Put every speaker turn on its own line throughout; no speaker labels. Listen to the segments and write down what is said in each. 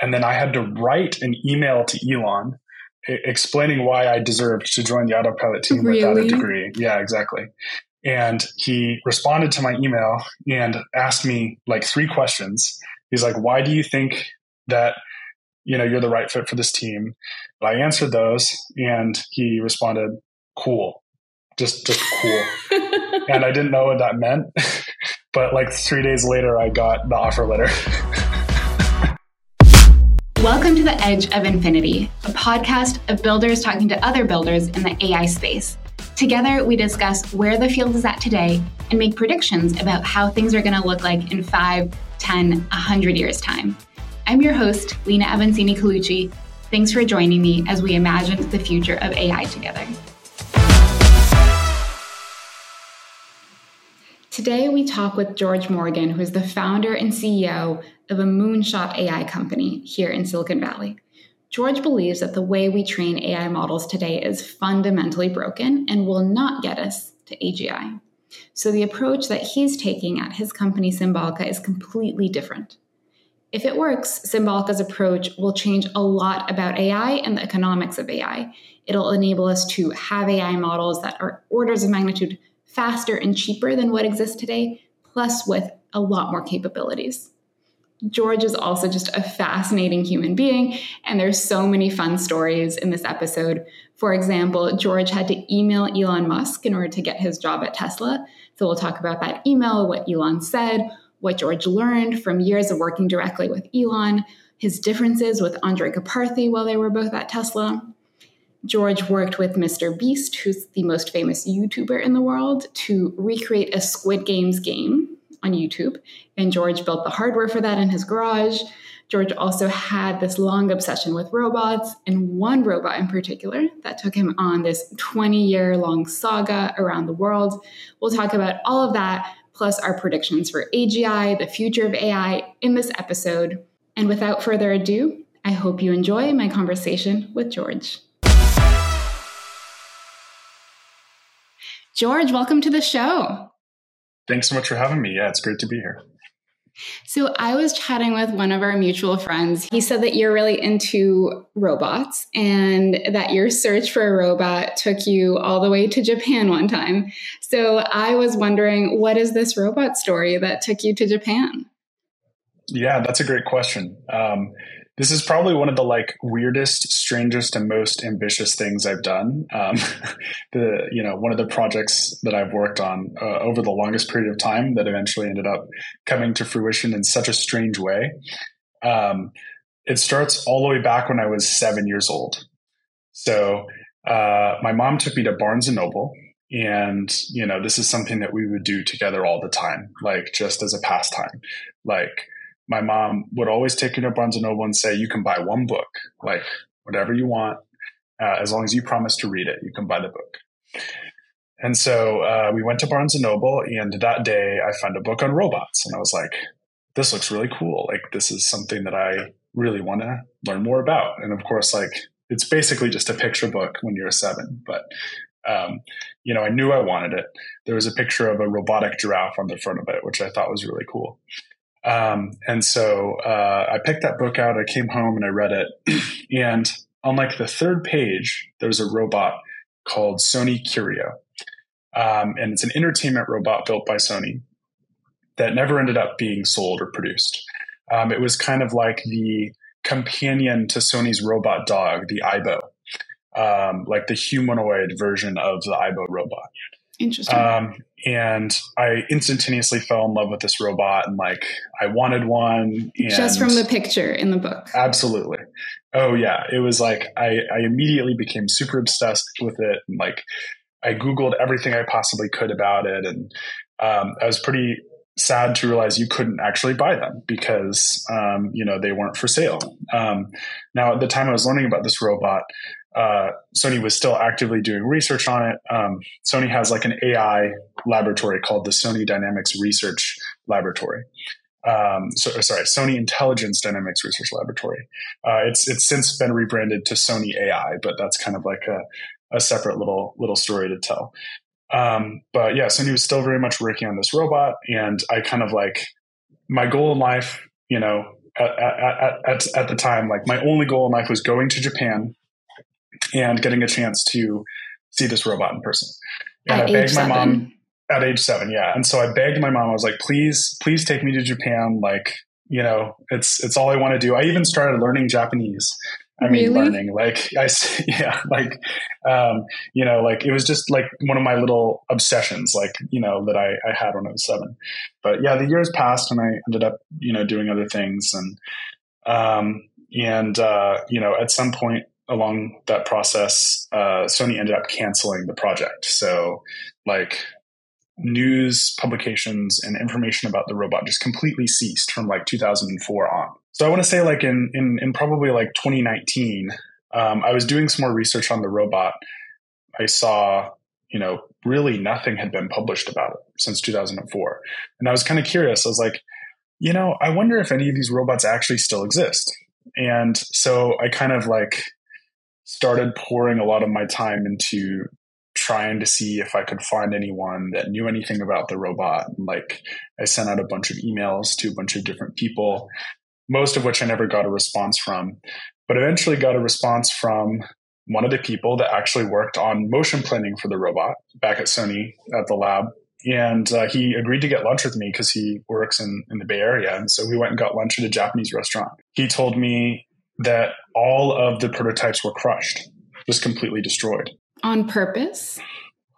And then I had to write an email to Elon explaining why I deserved to join the autopilot team really? without a degree. Yeah, exactly. And he responded to my email and asked me like three questions. He's like, "Why do you think that you know you're the right fit for this team?" But I answered those, and he responded, "Cool." Just, just cool. and I didn't know what that meant. but like three days later, I got the offer letter.
Welcome to the Edge of Infinity, a podcast of builders talking to other builders in the AI space. Together, we discuss where the field is at today and make predictions about how things are going to look like in 5, 10, 100 years' time. I'm your host, Lina Avancini Colucci. Thanks for joining me as we imagine the future of AI together. Today, we talk with George Morgan, who is the founder and CEO of a moonshot AI company here in Silicon Valley. George believes that the way we train AI models today is fundamentally broken and will not get us to AGI. So, the approach that he's taking at his company Symbolica is completely different. If it works, Symbolica's approach will change a lot about AI and the economics of AI. It'll enable us to have AI models that are orders of magnitude faster and cheaper than what exists today, plus with a lot more capabilities. George is also just a fascinating human being, and there's so many fun stories in this episode. For example, George had to email Elon Musk in order to get his job at Tesla. So we'll talk about that email, what Elon said, what George learned from years of working directly with Elon, his differences with Andrej Karpathy while they were both at Tesla. George worked with Mr. Beast, who's the most famous YouTuber in the world, to recreate a Squid Games game on YouTube. And George built the hardware for that in his garage. George also had this long obsession with robots, and one robot in particular that took him on this 20 year long saga around the world. We'll talk about all of that, plus our predictions for AGI, the future of AI, in this episode. And without further ado, I hope you enjoy my conversation with George. George, welcome to the show.
Thanks so much for having me. Yeah, it's great to be here.
So, I was chatting with one of our mutual friends. He said that you're really into robots and that your search for a robot took you all the way to Japan one time. So, I was wondering, what is this robot story that took you to Japan?
Yeah, that's a great question. Um, this is probably one of the like weirdest, strangest, and most ambitious things I've done. Um, the you know one of the projects that I've worked on uh, over the longest period of time that eventually ended up coming to fruition in such a strange way. Um, it starts all the way back when I was seven years old. So uh, my mom took me to Barnes and Noble, and you know this is something that we would do together all the time, like just as a pastime, like my mom would always take me to Barnes and Noble and say, "You can buy one book, like whatever you want, uh, as long as you promise to read it. You can buy the book." And so uh, we went to Barnes and Noble, and that day I found a book on robots, and I was like, "This looks really cool. Like this is something that I really want to learn more about." And of course, like it's basically just a picture book when you're seven, but um, you know, I knew I wanted it. There was a picture of a robotic giraffe on the front of it, which I thought was really cool. Um, and so uh, I picked that book out. I came home and I read it. and on like the third page, there's a robot called Sony QRIO. Um, and it's an entertainment robot built by Sony that never ended up being sold or produced. Um, it was kind of like the companion to Sony's robot dog, the AIBO, um, like the humanoid version of the AIBO robot.
Interesting. Um,
and I instantaneously fell in love with this robot and like I wanted one.
Just from the picture in the book.
Absolutely. Oh yeah. It was like I, I immediately became super obsessed with it and like I Googled everything I possibly could about it. And um, I was pretty sad to realize you couldn't actually buy them because um, you know they weren't for sale. Um, now at the time I was learning about this robot, uh, Sony was still actively doing research on it. Um, Sony has like an AI laboratory called the Sony Dynamics Research Laboratory. Um, so, sorry, Sony Intelligence Dynamics Research Laboratory. Uh, it's it's since been rebranded to Sony AI, but that's kind of like a, a separate little little story to tell. Um, but yeah, Sony was still very much working on this robot, and I kind of like my goal in life, you know, at, at, at, at the time, like my only goal in life was going to Japan and getting a chance to see this robot in person. And
At
I begged my
seven?
mom at age seven, yeah. And so I begged my mom. I was like, please, please take me to Japan. Like, you know, it's it's all I want to do. I even started learning Japanese. I mean,
Really?
learning like I yeah, like um, you know, like it was just like one of my little obsessions, like you know, that I, I had when I was seven. But yeah, the years passed, and I ended up you know doing other things, and um, and uh, you know, at some point along that process, uh, Sony ended up canceling the project. So like news publications and information about the robot just completely ceased from like 2004 on. So I want to say like in in, in probably like 2019, um, I was doing some more research on the robot. I saw you know really nothing had been published about it since 2004, and I was kind of curious. I was like, you know, I wonder if any of these robots actually still exist. And so I kind of like started pouring a lot of my time into trying to see if I could find anyone that knew anything about the robot. Like I sent out a bunch of emails to a bunch of different people, most of which I never got a response from, but eventually got a response from one of the people that actually worked on motion planning for the robot back at Sony at the lab. And uh, he agreed to get lunch with me because he works in, in the Bay Area. And so we went and got lunch at a Japanese restaurant. He told me that all of the prototypes were crushed, just completely destroyed
On purpose?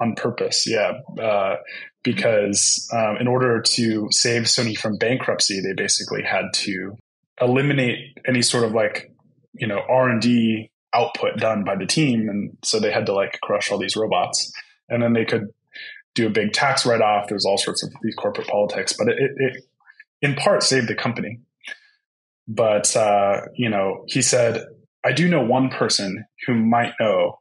on purpose. Yeah, uh, because um, in order to save Sony from bankruptcy, they basically had to eliminate any sort of like you know R and D output done by the team, and so they had to like crush all these robots, and then they could do a big tax write off. There's all sorts of these corporate politics, but it, it, it in part saved the company. But uh, you know, he said, "I do know one person who might know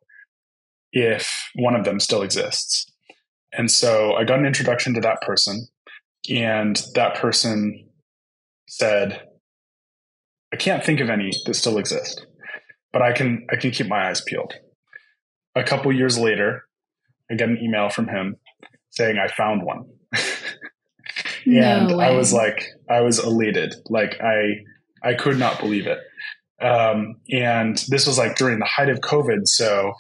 if one of them still exists." And so I got an introduction to that person, and that person said, "I can't think of any that still exist, but I can I can keep my eyes peeled." A couple years later, I get an email from him saying I found one. and
no
I was like, I was elated. Like I, I could not believe it. Um, and this was like during the height of COVID, so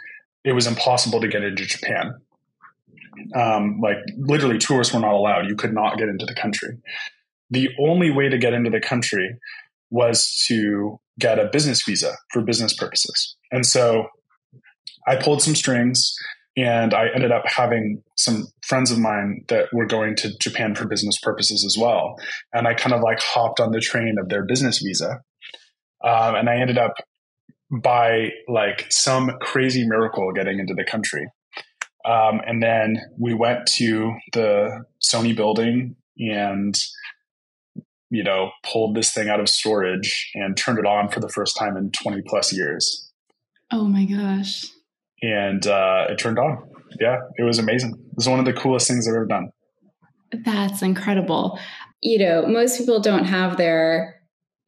it was impossible to get into Japan. Um, like literally, tourists were not allowed. You could not get into the country. The only way to get into the country was to get a business visa for business purposes. And so I pulled some strings and I ended up having some friends of mine that were going to Japan for business purposes as well. And I kind of like hopped on the train of their business visa. Um, and I ended up by like some crazy miracle getting into the country. Um, and then we went to the Sony building and, you know, pulled this thing out of storage and turned it on for the first time in 20 plus years.
oh my gosh.
And uh, it turned on. Yeah, it was amazing. It was one of the coolest things I've ever done.
That's incredible. You know, most people don't have their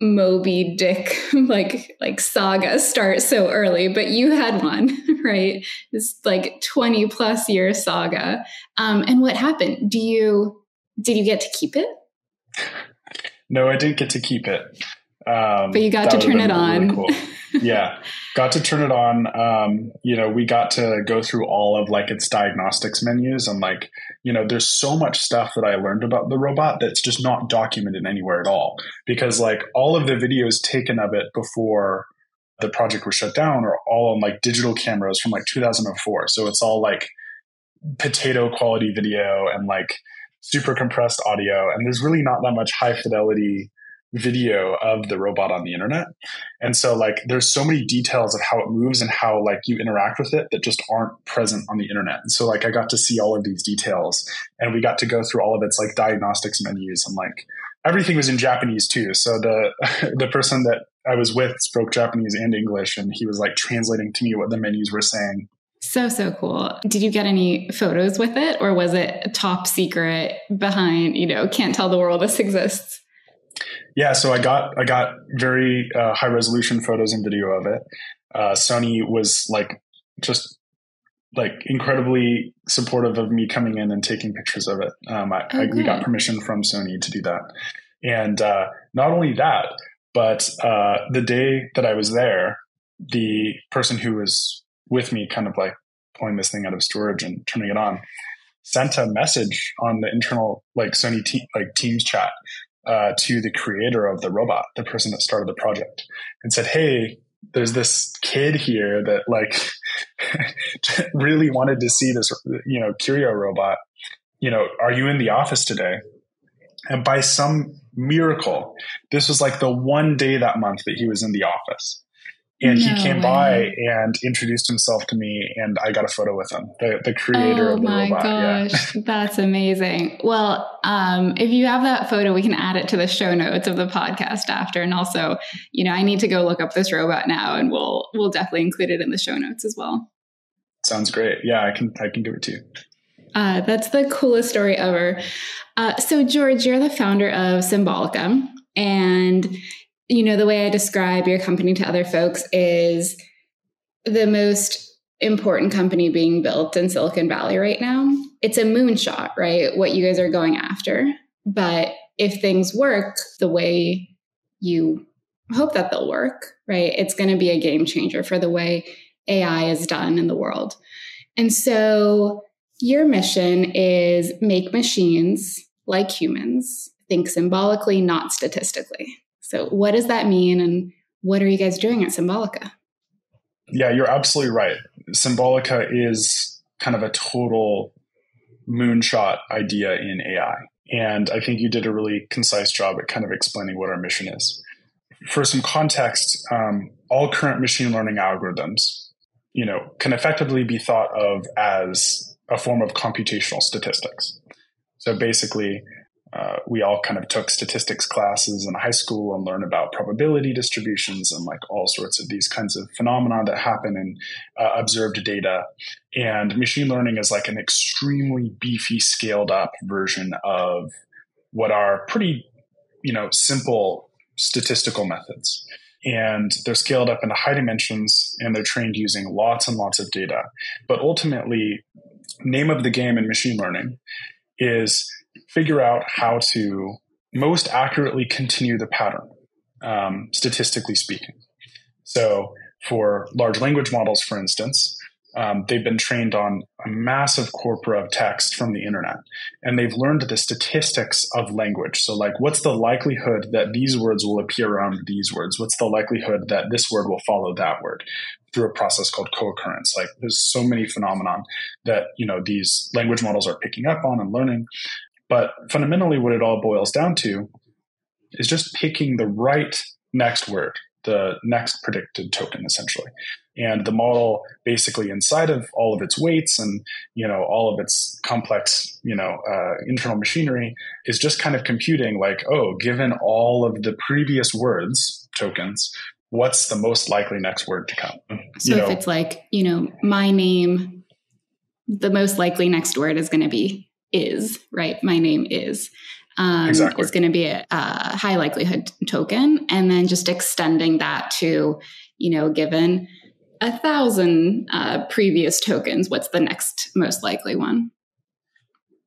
Moby Dick like like saga start so early, but you had one, right? This like 20 plus year saga. Um, and what happened? Do you did you get to keep it?
No, I didn't get to keep it. Um,
But you got to turn it on.
really cool. yeah, got to turn it on. Um, you know, we got to go through all of like its diagnostics menus and like, you know, there's so much stuff that I learned about the robot that's just not documented anywhere at all because like all of the videos taken of it before the project was shut down are all on like digital cameras from like 2004. So it's all like potato quality video and like super compressed audio and there's really not that much high fidelity video of the robot on the internet and so like there's so many details of how it moves and how like you interact with it that just aren't present on the internet and so like i got to see all of these details and we got to go through all of its like diagnostics menus and like everything was in japanese too so the the person that i was with spoke japanese and english and he was like translating to me what the menus were saying
So so cool. Did you get any photos with it or was it top secret behind, you know, can't tell the world this exists?
Yeah, so I got I got very uh, high resolution photos and video of it. Uh, Sony was like just like incredibly supportive of me coming in and taking pictures of it. Um, I,
Oh,
I, we got permission from Sony to do that, and uh, not only that, But uh, the day that I was there, the person who was with me, kind of like pulling this thing out of storage and turning it on, sent a message on the internal like Sony te- like Teams chat uh, to the creator of the robot, the person that started the project, and said, "Hey, there's this kid here that like really wanted to see this, you know, QRIO robot. You know, are you in the office today?" And by some miracle, this was like the one day that month that he was in the office and no he came way. by and introduced himself to me and i got a photo with him. The, the creator
oh
of the
my
robot
gosh yeah. that's amazing. Well um, if you have that photo we can add it to the show notes of the podcast after. And also you know i need to go look up this robot now and we'll we'll definitely include it in the show notes as well.
Sounds great. Yeah i can i can give it to you
uh, that's the coolest story ever. Uh, so george you're the founder of symbolica and you know, the way I describe your company to other folks is the most important company being built in Silicon Valley right now. It's a moonshot, right? What you guys are going after. But if things work the way you hope that they'll work, right? It's going to be a game changer for the way AI is done in the world. And so your mission is make machines like humans, think symbolically, not statistically. So, what does that mean, and what are you guys doing at Symbolica?
Yeah, you're absolutely right. Symbolica is kind of a total moonshot idea in AI. And I think you did a really concise job at kind of explaining what our mission is. For some context, um, all current machine learning algorithms, you know, can effectively be thought of as a form of computational statistics. So basically, uh, we all kind of took statistics classes in high school and learned about probability distributions and like all sorts of these kinds of phenomena that happen in uh, observed data. And machine learning is like an extremely beefy, scaled up version of what are pretty, you know, simple statistical methods. And they're scaled up into high dimensions and they're trained using lots and lots of data. But ultimately, name of the game in machine learning is figure out how to most accurately continue the pattern, um, statistically speaking. So, for large language models, for instance, um, they've been trained on a massive corpora of text from the internet, and they've learned the statistics of language. So, like, what's the likelihood that these words will appear around these words? What's the likelihood that this word will follow that word? Through a process called co-occurrence. Like, there's so many phenomenon that you know these language models are picking up on and learning, but fundamentally, what it all boils down to is just picking the right next word, the next predicted token, essentially. And the model basically inside of all of its weights and you know all of its complex you know uh, internal machinery is just kind of computing like oh given all of the previous words tokens what's the most likely next word to come
so you if know, it's like you know my name the most likely next word is going to be is, right? My name is. Um, exactly. is going to be a, a, high likelihood token. And then just extending that to, you know, given a thousand uh, previous tokens, what's the next most likely one?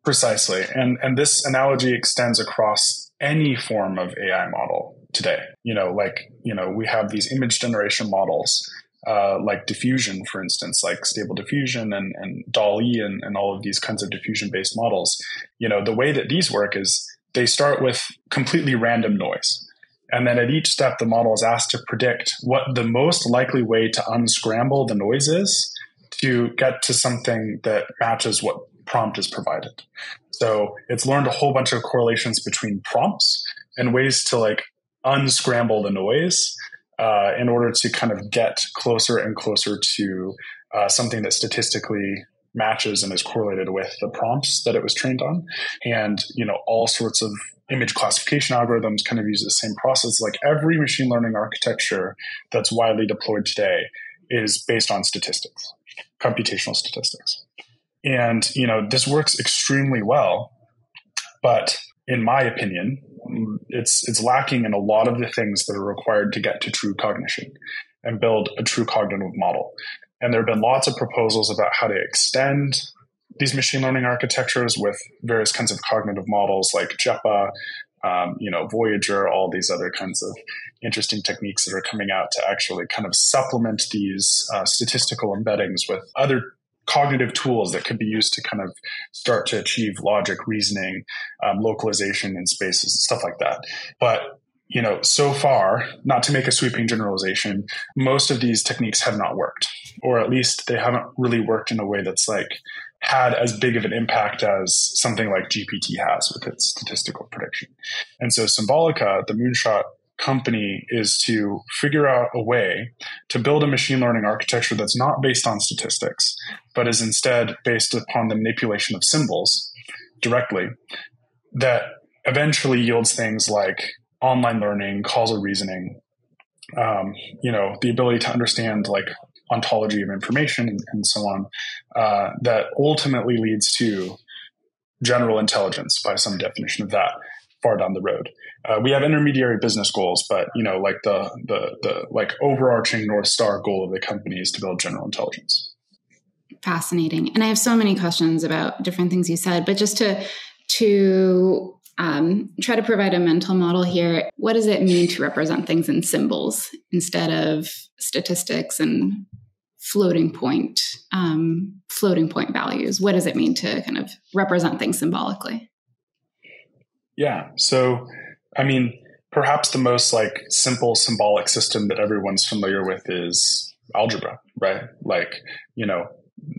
Precisely. And, and this analogy extends across any form of AI model today. You know, like, you know, we have these image generation models uh, like diffusion, for instance, like stable diffusion and, and DALL-E and, and all of these kinds of diffusion based models, you know, the way that these work is they start with completely random noise. And then at each step, the model is asked to predict what the most likely way to unscramble the noise is to get to something that matches what prompt is provided. So it's learned a whole bunch of correlations between prompts and ways to like unscramble the noise uh, in order to kind of get closer and closer to uh, something that statistically matches and is correlated with the prompts that it was trained on. And, you know, all sorts of image classification algorithms kind of use the same process. Like every machine learning architecture that's widely deployed today is based on statistics, computational statistics. And, you know, this works extremely well. But in my opinion, it's it's lacking in a lot of the things that are required to get to true cognition and build a true cognitive model. And there have been lots of proposals about how to extend these machine learning architectures with various kinds of cognitive models like JEPA, um, you know, Voyager, all these other kinds of interesting techniques that are coming out to actually kind of supplement these uh, statistical embeddings with other cognitive tools that could be used to kind of start to achieve logic, reasoning, um, localization in spaces, stuff like that. But you know, so far, not to make a sweeping generalization, most of these techniques have not worked, or at least they haven't really worked in a way that's like had as big of an impact as something like GPT has with its statistical prediction. And so Symbolica, the moonshot company, is to figure out a way to build a machine learning architecture that's not based on statistics, but is instead based upon the manipulation of symbols directly that eventually yields things like online learning, causal reasoning, um, you know, the ability to understand like ontology of information and, so on, uh, that ultimately leads to general intelligence by some definition of that far down the road. Uh, we have intermediary business goals, but you know, like the the the like overarching north star goal of the company is to build general intelligence.
Fascinating, and I have so many questions about different things you said, but just to to um, try to provide a mental model here. What does it mean to represent things in symbols instead of statistics and floating point um, floating point values? What does it mean to kind of represent things symbolically?
Yeah. So, I mean, perhaps the most like simple symbolic system that everyone's familiar with is algebra, right? Like, you know,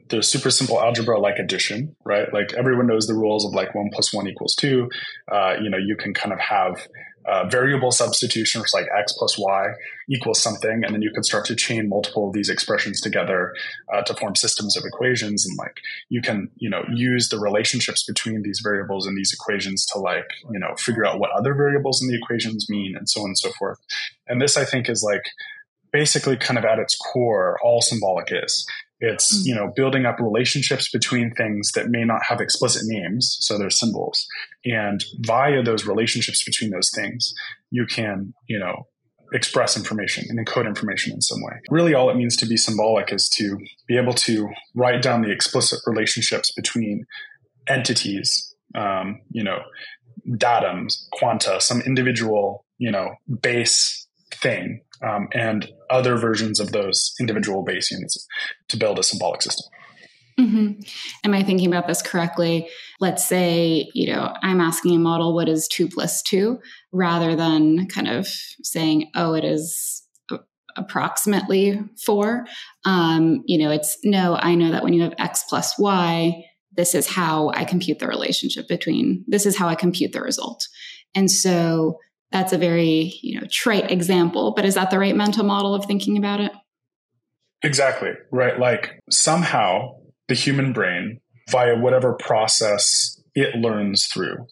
there's super simple algebra like addition, right? Like everyone knows the rules of like one plus one equals two. Uh, you know, you can kind of have uh, variable substitution, like x plus y equals something, and then you can start to chain multiple of these expressions together uh, to form systems of equations. And like you can, you know, use the relationships between these variables and these equations to like, you know, figure out what other variables in the equations mean, and so on and so forth. And this, I think, is like basically kind of at its core all symbolic is it's, mm-hmm. you know, building up relationships between things that may not have explicit names. So they're symbols. And via those relationships between those things, you can, you know, express information and encode information in some way. Really, all it means to be symbolic is to be able to write down the explicit relationships between entities, um, you know, datums, quanta, some individual, you know, base thing um, and other versions of those individual base units to build a symbolic system.
Mm-hmm. Am I thinking about this correctly? Let's say, you know, I'm asking a model what is two plus two rather than kind of saying, oh, it is approximately four. Um, you know, it's no, I know that when you have x plus y, this is how I compute the relationship between, this is how I compute the result. And so that's a very you know trite example but is that the right mental model of thinking about it?
Exactly right like somehow the human brain via whatever process it learns through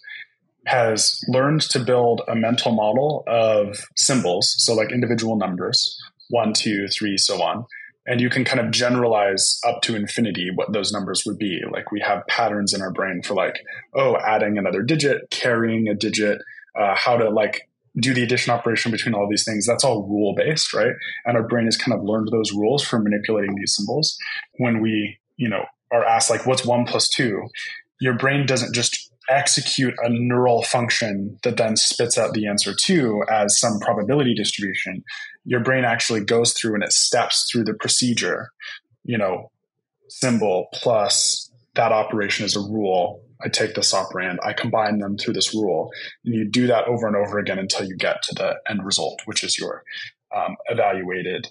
has learned to build a mental model of symbols so like individual numbers one two three so on and you can kind of generalize up to infinity what those numbers would be. Like we have patterns in our brain for like oh adding another digit carrying a digit uh, how to like do the addition operation between all these things, that's all rule based, right? And our brain has kind of learned those rules for manipulating these symbols. When we, you know, are asked like, what's one plus two? Your brain doesn't just execute a neural function that then spits out the answer two as some probability distribution. Your brain actually goes through and it steps through the procedure, you know, symbol plus that operation is a rule I take this operand, I combine them through this rule. And you do that over and over again until you get to the end result, which is your um, evaluated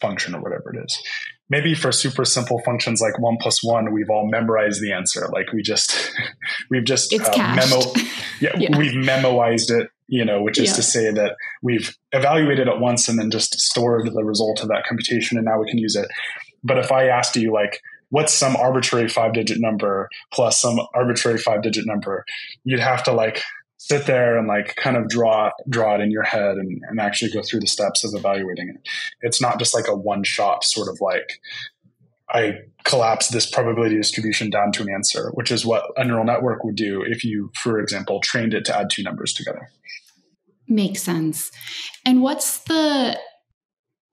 function or whatever it is. Maybe for super simple functions like one plus one, we've all memorized the answer. Like we just, we've just
uh, memo,
yeah, yeah, we've memoized it, you know, which is yeah. to say that we've evaluated it once and then just stored the result of that computation and now we can use it. But if I asked you like, what's some arbitrary five digit number plus some arbitrary five digit number? You'd have to like sit there and like kind of draw draw it in your head and, and actually go through the steps of evaluating it. It's not just like a one shot sort of like i collapse this probability distribution down to an answer which is what a neural network would do if you for example trained it to add two numbers together.
Makes sense. And what's the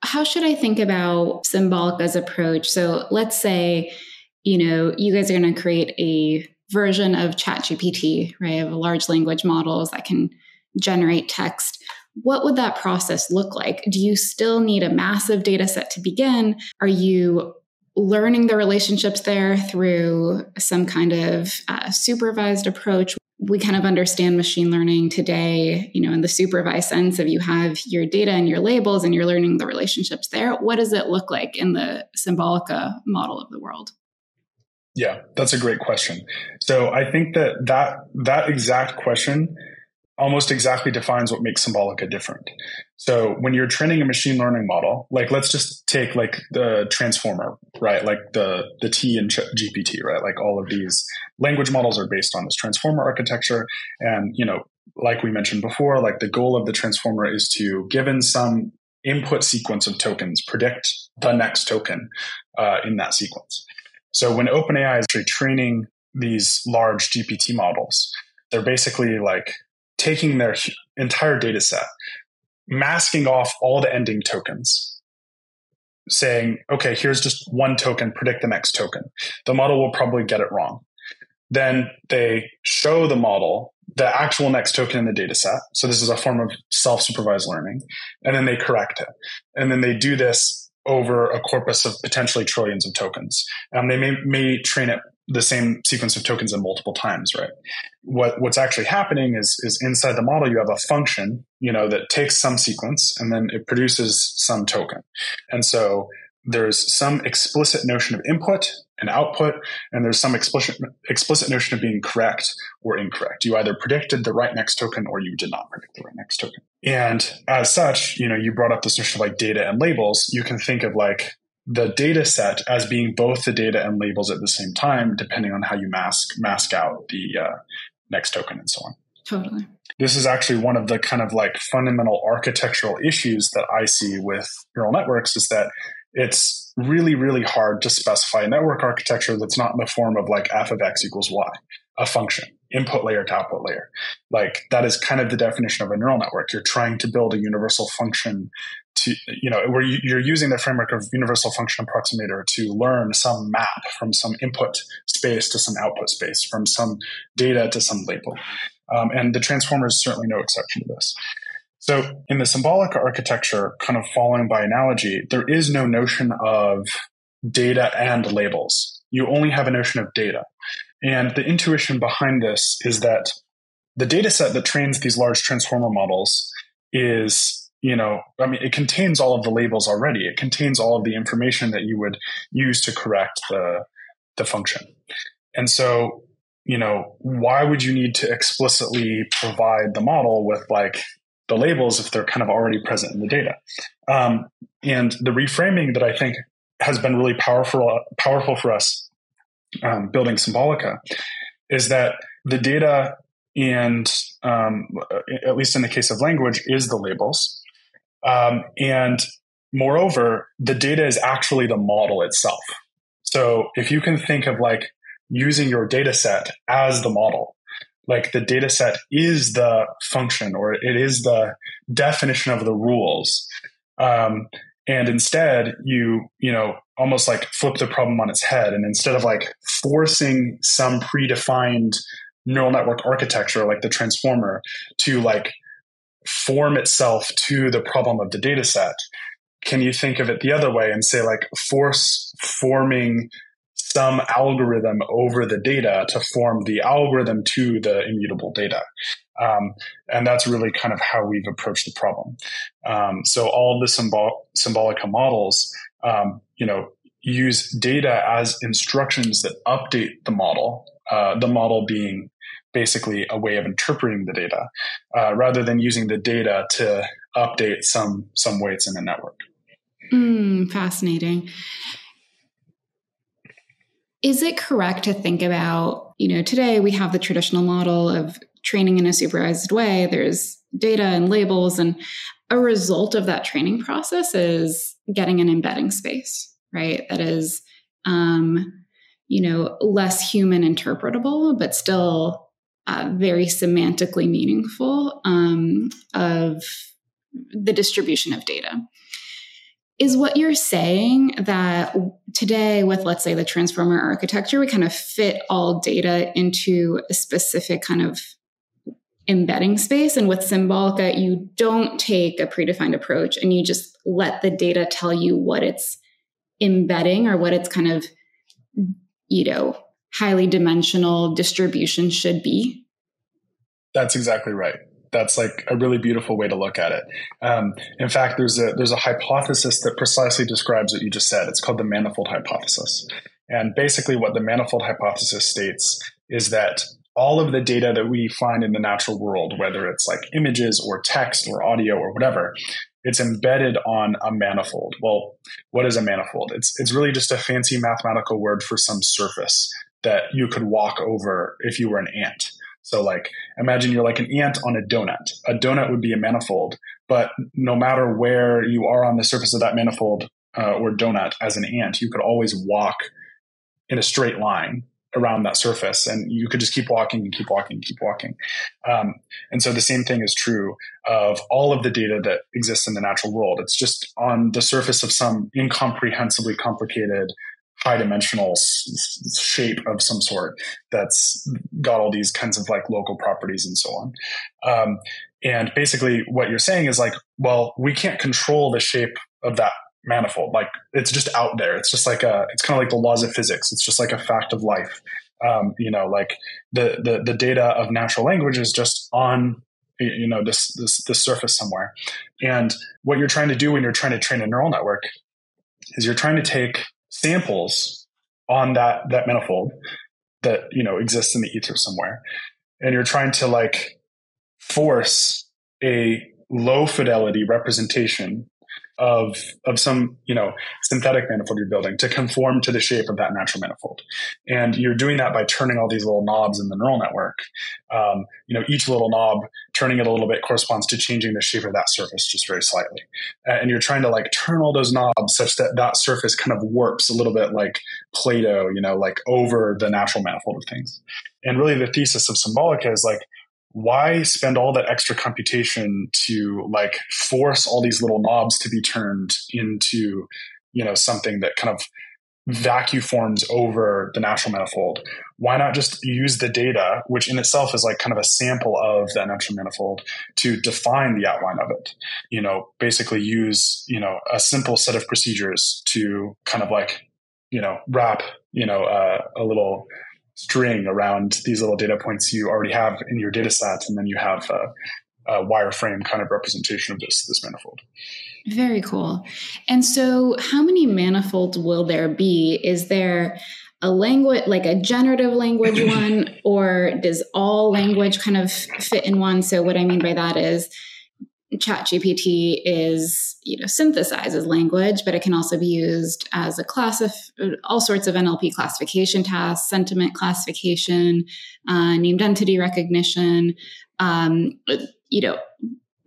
how should I think about Symbolica's approach? So let's say, you know, you guys are going to create a version of ChatGPT, right? Of large language models that can generate text. What would that process look like? Do you still need a massive data set to begin? Are you learning the relationships there through some kind of uh, supervised approach? We kind of understand machine learning today, you know, in the supervised sense of you have your data and your labels and you're learning the relationships there. What does it look like in the Symbolica model of the world?
Yeah, that's a great question. So I think that that that exact question almost exactly defines what makes Symbolica different. So when you're training a machine learning model, like let's just take like the transformer, right? Like the the T in GPT, right? Like all of these language models are based on this transformer architecture, and you know, like we mentioned before, like the goal of the transformer is to, given some input sequence of tokens, predict the next token uh, in that sequence. So when OpenAI is training these large GPT models, they're basically like taking their entire data set, masking off all the ending tokens, saying, okay, here's just one token, predict the next token. The model will probably get it wrong. Then they show the model the actual next token in the data set. So this is a form of self supervised learning. And then they correct it. And then they do this over a corpus of potentially trillions of tokens. Um, they may, may train it the same sequence of tokens in multiple times, right? What what's actually happening is is inside the model you have a function, you know, that takes some sequence and then it produces some token. And so there's some explicit notion of input and output, and there's some explicit explicit notion of being correct or incorrect. You either predicted the right next token or you did not predict the right next token. And as such, you know, you brought up this notion of like data and labels. You can think of like the data set as being both the data and labels at the same time, depending on how you mask mask out the uh, next token and so on.
Totally.
This is actually one of the kind of like fundamental architectural issues that I see with neural networks is that it's really, really hard to specify a network architecture that's not in the form of like f of x equals y, a function, input layer to output layer. Like that is kind of the definition of a neural network. You're trying to build a universal function to you know where you're using the framework of universal function approximator to learn some map from some input space to some output space from some data to some label. Um, and the transformer is certainly no exception to this. So in the symbolic architecture kind of following by analogy there is no notion of data and labels. You only have a notion of data. And the intuition behind this is that the data set that trains these large transformer models is you know, I mean, it contains all of the labels already. It contains all of the information that you would use to correct the the function. And so, you know, why would you need to explicitly provide the model with like the labels if they're kind of already present in the data? Um, and the reframing that I think has been really powerful powerful for us um, building Symbolica is that the data and um, at least in the case of language is the labels um, and moreover, the data is actually the model itself. So if you can think of like using your data set as the model, like the data set is the function or it is the definition of the rules. Um, and instead you, you know, almost like flip the problem on its head. And instead of like forcing some predefined neural network architecture like the transformer to like form itself to the problem of the data set. Can you think of it the other way and say, like, force forming some algorithm over the data to form the algorithm to the immutable data? Um, and that's really kind of how we've approached the problem. Um, so all the symbol- Symbolica models, um, you know, use data as instructions that update the model. Uh, the model being basically a way of interpreting the data uh, rather than using the data to update some some weights in the network.
Mm, fascinating. Is it correct to think about, you know, today we have the traditional model of training in a supervised way. There's data and labels, and a result of that training process is getting an embedding space, right? That is, um, you know, less human interpretable, but still uh, very semantically meaningful um, of the distribution of data. Is what you're saying that today, with let's say the transformer architecture, we kind of fit all data into a specific kind of embedding space. And with Symbolica, you don't take a predefined approach and you just let the data tell you what it's embedding or what its kind of, you know, highly dimensional distribution should be.
That's exactly right. That's like a really beautiful way to look at it. Um, in fact, there's a there's a hypothesis that precisely describes what you just said. It's called the manifold hypothesis. And basically, what the manifold hypothesis states is that all of the data that we find in the natural world, whether it's like images or text or audio or whatever, it's embedded on a manifold. Well, what is a manifold? It's it's really just a fancy mathematical word for some surface that you could walk over if you were an ant. So like imagine you're like an ant on a donut. A donut would be a manifold, but no matter where you are on the surface of that manifold uh, or donut as an ant, you could always walk in a straight line around that surface and you could just keep walking and keep walking and keep walking um, and so the same thing is true of all of the data that exists in the natural world it's just on the surface of some incomprehensibly complicated high dimensional s- shape of some sort that's got all these kinds of like local properties and so on um, and basically what you're saying is like well we can't control the shape of that manifold. Like it's just out there. It's just like a, it's kind of like the laws of physics. It's just like a fact of life. Um, you know, like the, the, the data of natural language is just on, you know, this, this, this surface somewhere. And what you're trying to do when you're trying to train a neural network is you're trying to take samples on that, that manifold that, you know, exists in the ether somewhere. And you're trying to like force a low fidelity representation of of some you know synthetic manifold you're building to conform to the shape of that natural manifold. And you're doing that by turning all these little knobs in the neural network. Um, you know each little knob turning it a little bit corresponds to changing the shape of that surface just very slightly. And you're trying to like turn all those knobs such that that surface kind of warps a little bit like play-doh you know like over the natural manifold of things. And really the thesis of symbolica is like why spend all that extra computation to like force all these little knobs to be turned into you know something that kind of vacuum forms over the natural manifold? Why not just use the data which in itself is like kind of a sample of that natural manifold to define the outline of it? You know basically use you know a simple set of procedures to kind of like you know wrap you know uh, a little string around these little data points you already have in your data set, and then you have a, a wireframe kind of representation of this this manifold.
Very cool. And so, how many manifolds will there be? Is there a language like a generative language one, or does all language kind of fit in one? So, what I mean by that is ChatGPT is, you know, synthesizes language, but it can also be used as a class of all sorts of NLP classification tasks, sentiment classification, uh, named entity recognition, um, you know,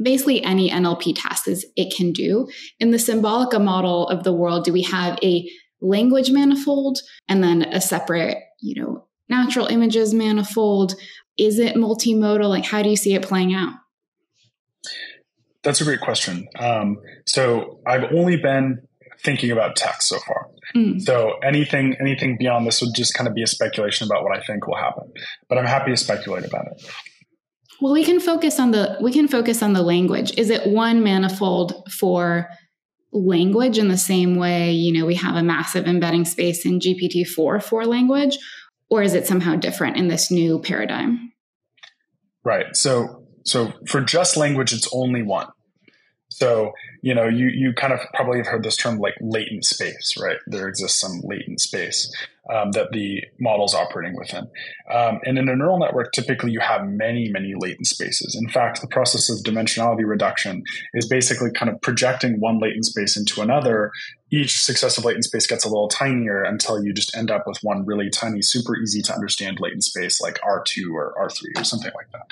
basically any NLP task is it can do. In the Symbolica model of the world, do we have a language manifold and then a separate, you know, natural images manifold? Is it multimodal? Like, how do you see it playing out?
That's a great question. Um, so I've only been thinking about text so far. Mm. So anything anything beyond this would just kind of be a speculation about what I think will happen. But I'm happy to speculate about it.
Well, we can focus on the we can focus on the language. Is it one manifold for language in the same way, you know, we have a massive embedding space in GPT-4 for language or is it somehow different in this new paradigm?
Right. So so for just language, it's only one. So, you know, you, you kind of probably have heard this term like latent space, right? There exists some latent space um, that the model's operating within. Um, and in a neural network, typically you have many, many latent spaces. In fact, the process of dimensionality reduction is basically kind of projecting one latent space into another. Each successive latent space gets a little tinier until you just end up with one really tiny, super easy to understand latent space like R2 or R3 or something like that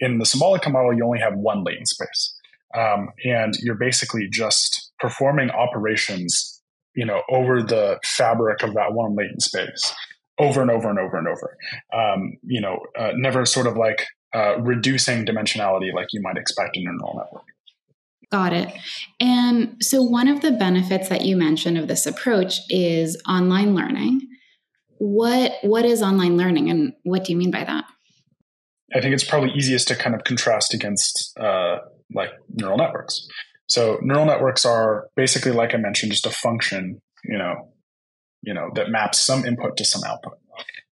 in the Symbolica model, you only have one latent space. Um, and you're basically just performing operations, you know, over the fabric of that one latent space over and over and over and over. Um, you know, uh, never sort of like uh, reducing dimensionality like you might expect in a neural network.
Got it. And so, one of the benefits that you mentioned of this approach is online learning. What what is online learning, and what do you mean by that?
I think it's probably easiest to kind of contrast against uh, like neural networks. So neural networks are basically, like I mentioned, just a function, you know, you know, that maps some input to some output.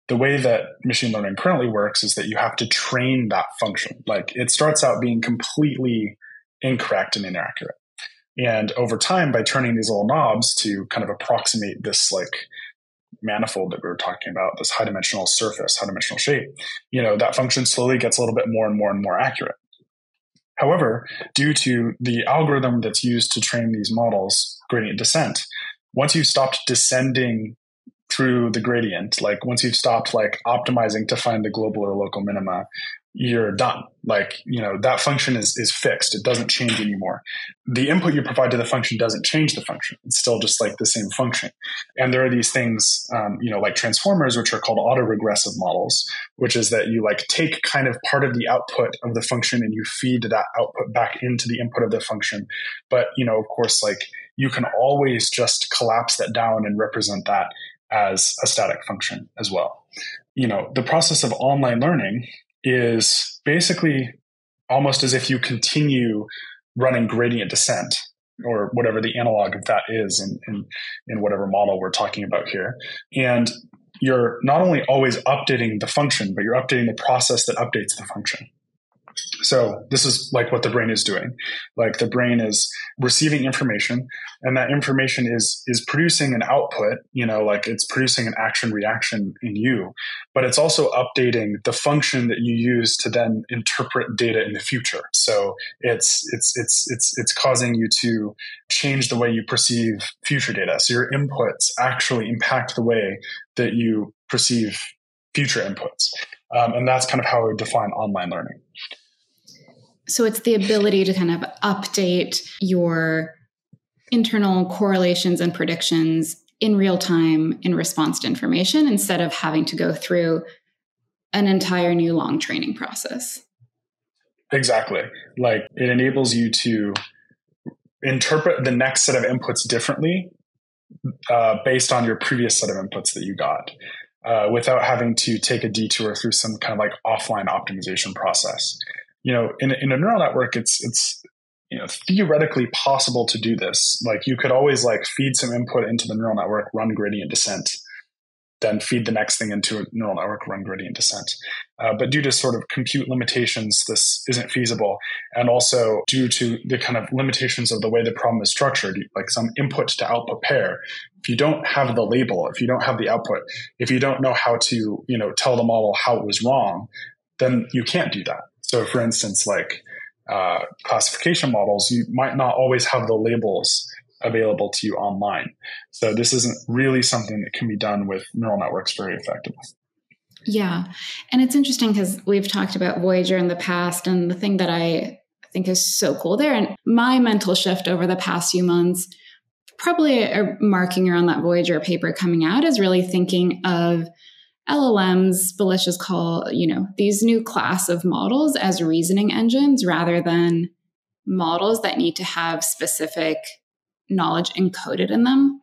The way that machine learning currently works is that you have to train that function. Like it starts out being completely incorrect and inaccurate. And over time, by turning these little knobs to kind of approximate this like manifold that we were talking about, this high dimensional surface, high dimensional shape, you know, that function slowly gets a little bit more and more and more accurate. However, due to the algorithm that's used to train these models, gradient descent, once you've stopped descending through the gradient, like once you've stopped like optimizing to find the global or local minima, you're done. Like, you know, that function is, is fixed. It doesn't change anymore. The input you provide to the function doesn't change the function. It's still just like the same function. And there are these things, um, you know, like transformers, which are called autoregressive models, which is that you like take kind of part of the output of the function and you feed that output back into the input of the function. But, you know, of course, like you can always just collapse that down and represent that as a static function as well. You know, the process of online learning is basically almost as if you continue running gradient descent or whatever the analog of that is in, in, in whatever model we're talking about here. And you're not only always updating the function, but you're updating the process that updates the function. So this is like what the brain is doing. Like the brain is receiving information and that information is is producing an output, you know, like it's producing an action reaction in you, but it's also updating the function that you use to then interpret data in the future. So it's it's it's it's it's causing you to change the way you perceive future data. So your inputs actually impact the way that you perceive future inputs. Um, and that's kind of how I would define online learning.
So it's the ability to kind of update your internal correlations and predictions in real time in response to information instead of having to go through an entire new long training process.
Exactly. Like it enables you to interpret the next set of inputs differently uh, based on your previous set of inputs that you got uh, without having to take a detour through some kind of like offline optimization process you know, in, in a neural network, it's, it's, you know, theoretically possible to do this. Like you could always like feed some input into the neural network, run gradient descent, then feed the next thing into a neural network, run gradient descent. Uh, but due to sort of compute limitations, this isn't feasible. And also due to the kind of limitations of the way the problem is structured, like some input to output pair, if you don't have the label, if you don't have the output, if you don't know how to, you know, tell the model how it was wrong, then you can't do that. So, for instance, like uh, classification models, you might not always have the labels available to you online. So, this isn't really something that can be done with neural networks very effectively.
Yeah. And it's interesting because we've talked about Voyager in the past, and the thing that I think is so cool there, and my mental shift over the past few months, probably a marking around that Voyager paper coming out, is really thinking of LLMs, Belicia's call, you know, these new class of models as reasoning engines rather than models that need to have specific knowledge encoded in them.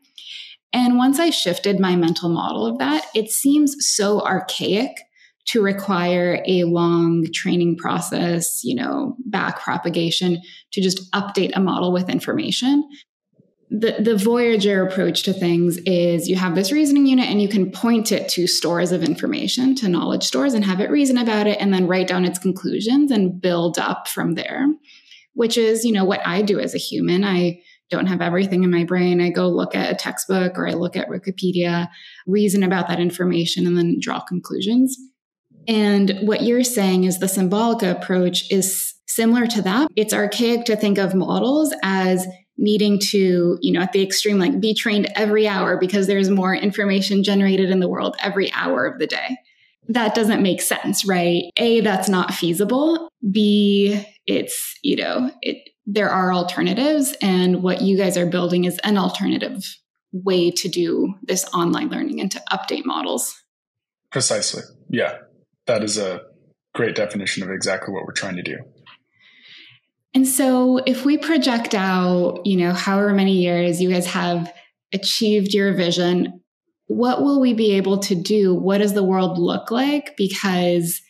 And once I shifted my mental model of that, it seems so archaic to require a long training process, you know, back propagation to just update a model with information the, the Voyager approach to things is you have this reasoning unit and you can point it to stores of information, to knowledge stores, and have it reason about it and then write down its conclusions and build up from there, which is, you know, what I do as a human. I don't have everything in my brain. I go look at a textbook or I look at Wikipedia, reason about that information, and then draw conclusions. And what you're saying is the symbolic approach is similar to that. It's archaic to think of models as needing to, you know, at the extreme, like be trained every hour because there's more information generated in the world every hour of the day. That doesn't make sense, right? A, that's not feasible. B, it's, you know, it, there are alternatives. And what you guys are building is an alternative way to do this online learning and to update models.
Precisely. Yeah. That is a great definition of exactly what we're trying to do.
And so if we project out, you know, however many years you guys have achieved your vision, what will we be able to do? What does the world look like? Because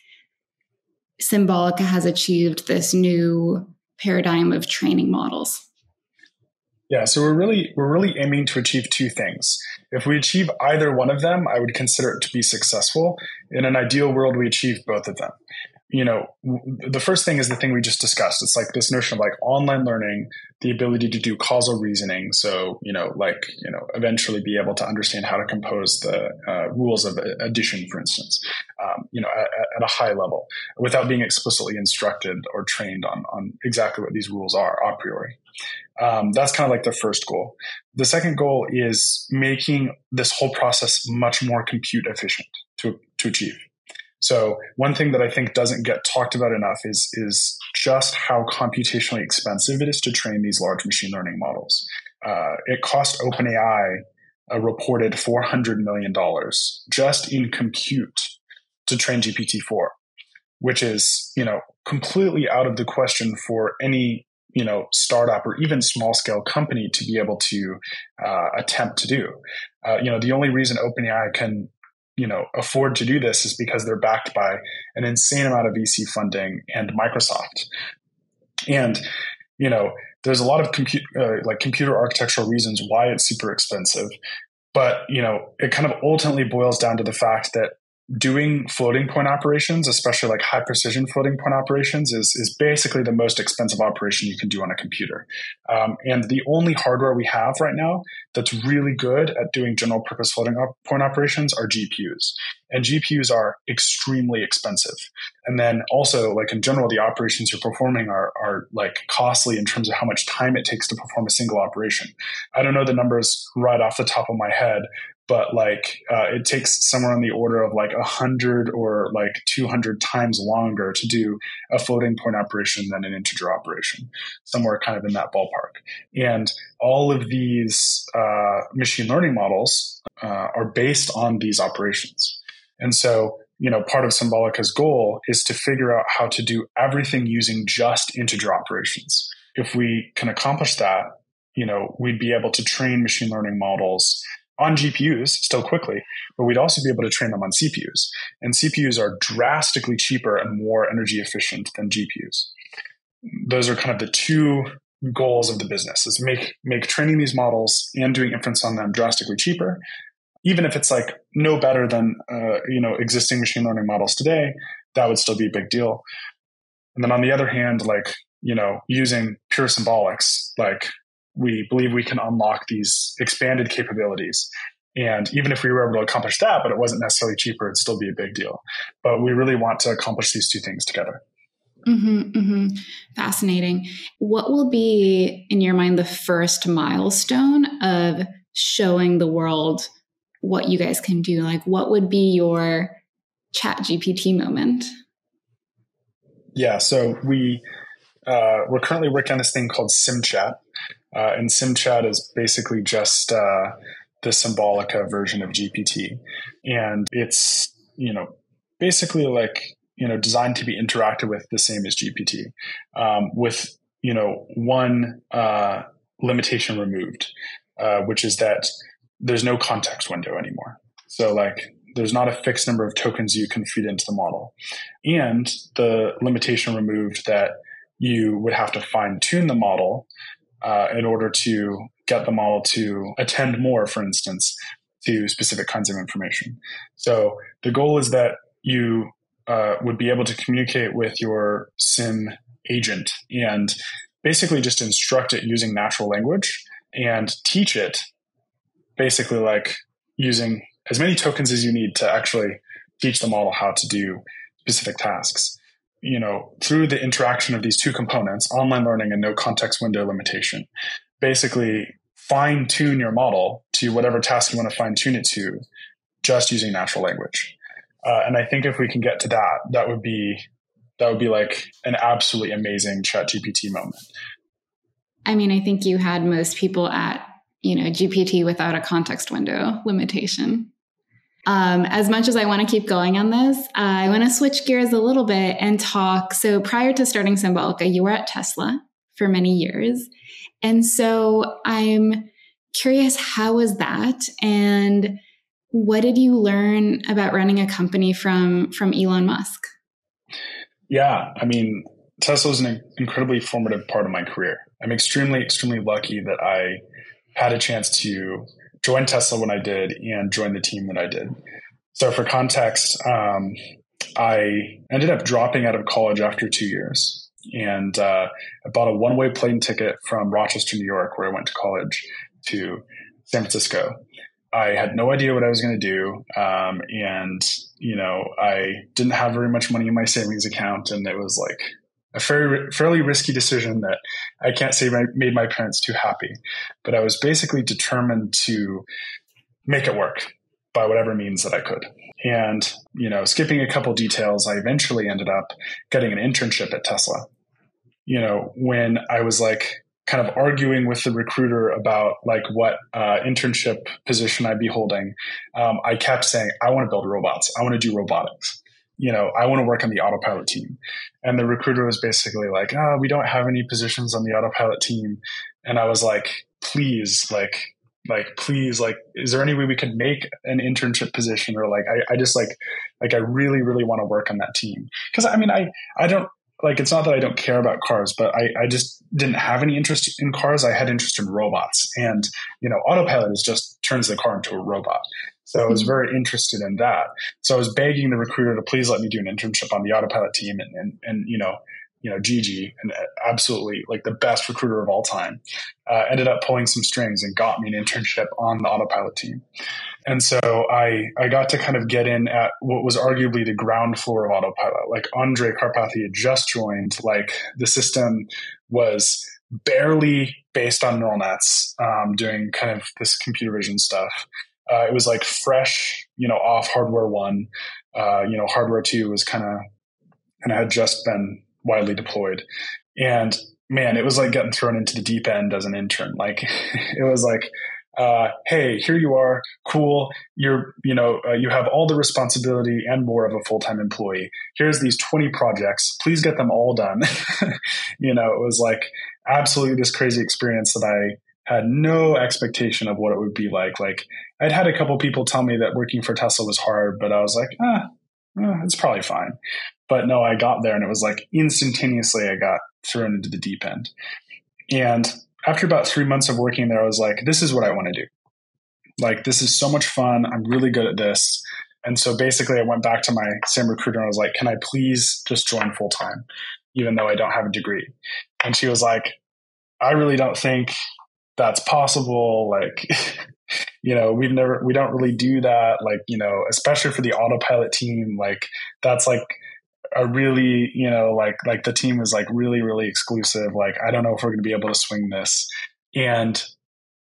Symbolica has achieved this new paradigm of training models?
Yeah, so we're really we're really aiming to achieve two things. If we achieve either one of them, I would consider it to be successful. In an ideal world, we achieve both of them you know, the first thing is the thing we just discussed. It's like this notion of like online learning, the ability to do causal reasoning. So, you know, like, you know, eventually be able to understand how to compose the uh, rules of addition, for instance, um, you know, at, at, a high level without being explicitly instructed or trained on, on exactly what these rules are a priori. Um, that's kind of like the first goal. The second goal is making this whole process much more compute efficient to, to achieve. So one thing that I think doesn't get talked about enough is is just how computationally expensive it is to train these large machine learning models. Uh, it cost OpenAI a reported four hundred million dollars just in compute to train GPT-4, which is you know completely out of the question for any you know startup or even small scale company to be able to uh, attempt to do. Uh, you know the only reason OpenAI can you know afford to do this is because they're backed by an insane amount of VC funding and Microsoft. And you know, there's a lot of compute uh, like computer architectural reasons why it's super expensive, but you know, it kind of ultimately boils down to the fact that doing floating point operations, especially like high precision floating point operations, is, is basically the most expensive operation you can do on a computer. Um, and the only hardware we have right now that's really good at doing general purpose floating op- point operations are GPUs. And GPUs are extremely expensive. And then also, like in general, the operations you're performing are, are like costly in terms of how much time it takes to perform a single operation. I don't know the numbers right off the top of my head, but like uh, it takes somewhere on the order of like 100 or like 200 times longer to do a floating point operation than an integer operation somewhere kind of in that ballpark. And all of these uh, machine learning models uh, are based on these operations. And so you know part of symbolica's goal is to figure out how to do everything using just integer operations. If we can accomplish that you know we'd be able to train machine learning models on GPUs still quickly, but we'd also be able to train them on CPUs. And CPUs are drastically cheaper and more energy efficient than GPUs. Those are kind of the two goals of the business is make make training these models and doing inference on them drastically cheaper even if it's like no better than uh, you know existing machine learning models today that would still be a big deal and then on the other hand like you know using pure symbolics like we believe we can unlock these expanded capabilities. And even if we were able to accomplish that, but it wasn't necessarily cheaper, it'd still be a big deal. But we really want to accomplish these two things together.
Mm-hmm, mm-hmm. Fascinating. What will be, in your mind, the first milestone of showing the world what you guys can do? Like, what would be your ChatGPT moment?
Yeah, so we uh, we're currently working on this thing called SimChat, uh, and SimChat is basically just uh, the Symbolica version of GPT, and it's you know basically like you know designed to be interacted with the same as GPT, um, with you know one uh, limitation removed, uh, which is that there's no context window anymore. So like there's not a fixed number of tokens you can feed into the model, and the limitation removed that you would have to fine tune the model uh, in order to get the model to attend more, for instance, to specific kinds of information. So the goal is that you uh, would be able to communicate with your sim agent and basically just instruct it using natural language and teach it basically like using as many tokens as you need to actually teach the model how to do specific tasks you know, through the interaction of these two components, online learning and no context window limitation, basically fine tune your model to whatever task you want to fine tune it to just using natural language. Uh, and I think if we can get to that, that would be that would be like an absolutely amazing ChatGPT moment.
I mean, I think you had most people at, you know, GPT without a context window limitation. Um, as much as I want to keep going on this, I want to switch gears a little bit and talk. So, prior to starting Symbolica, you were at Tesla for many years. And so, I'm curious how was that? And what did you learn about running a company from, from Elon Musk?
Yeah, I mean, Tesla was an incredibly formative part of my career. I'm extremely, extremely lucky that I had a chance to join Tesla when I did and join the team that I did. So, for context, um, I ended up dropping out of college after two years. And uh, I bought a one way plane ticket from Rochester, New York, where I went to college, to San Francisco. I had no idea what I was going to do. Um, and, you know, I didn't have very much money in my savings account. And it was like a fairly, fairly risky decision that I can't say made my parents too happy. But I was basically determined to make it work by whatever means that I could. And, you know, skipping a couple details, I eventually ended up getting an internship at Tesla. You know, when I was like kind of arguing with the recruiter about like what uh, internship position I'd be holding, um, I kept saying, I want to build robots. I want to do robotics. You know, I want to work on the autopilot team. And the recruiter was basically like, oh, we don't have any positions on the autopilot team. And I was like, please, like, like please like is there any way we could make an internship position or like I, I just like like i really really want to work on that team because i mean i i don't like it's not that i don't care about cars but i i just didn't have any interest in cars i had interest in robots and you know autopilot is just turns the car into a robot so I was mm-hmm. very interested in that. So I was begging the recruiter to please let me do an internship on the autopilot team and, and, and you know, you know, Gigi, and absolutely like the best recruiter of all time, uh, ended up pulling some strings and got me an internship on the autopilot team. And so I, I got to kind of get in at what was arguably the ground floor of autopilot. Like Andrej Karpathy had just joined, like the system was barely based on neural nets, um, doing kind of this computer vision stuff. Uh, it was like fresh, you know, off hardware one. Uh, you know, hardware two was kind of of had just been widely deployed. And man, it was like getting thrown into the deep end as an intern. Like it was like, uh, hey, here you are, cool. You're, you know, uh, you have all the responsibility and more of a full time employee. Here's these 20 projects. Please get them all done. you know, it was like absolutely this crazy experience that I had no expectation of what it would be like. Like I'd had a couple people tell me that working for Tesla was hard, but I was like, ah, eh, it's probably fine. But no, I got there and it was like instantaneously I got thrown into the deep end. And after about three months of working there, I was like, this is what I want to do. Like, this is so much fun. I'm really good at this. And so basically, I went back to my same recruiter and I was like, can I please just join full time, even though I don't have a degree? And she was like, I really don't think that's possible. Like, you know, we've never, we don't really do that. Like, you know, especially for the autopilot team, like, that's like, a really, you know, like like the team is like really, really exclusive. Like I don't know if we're going to be able to swing this, and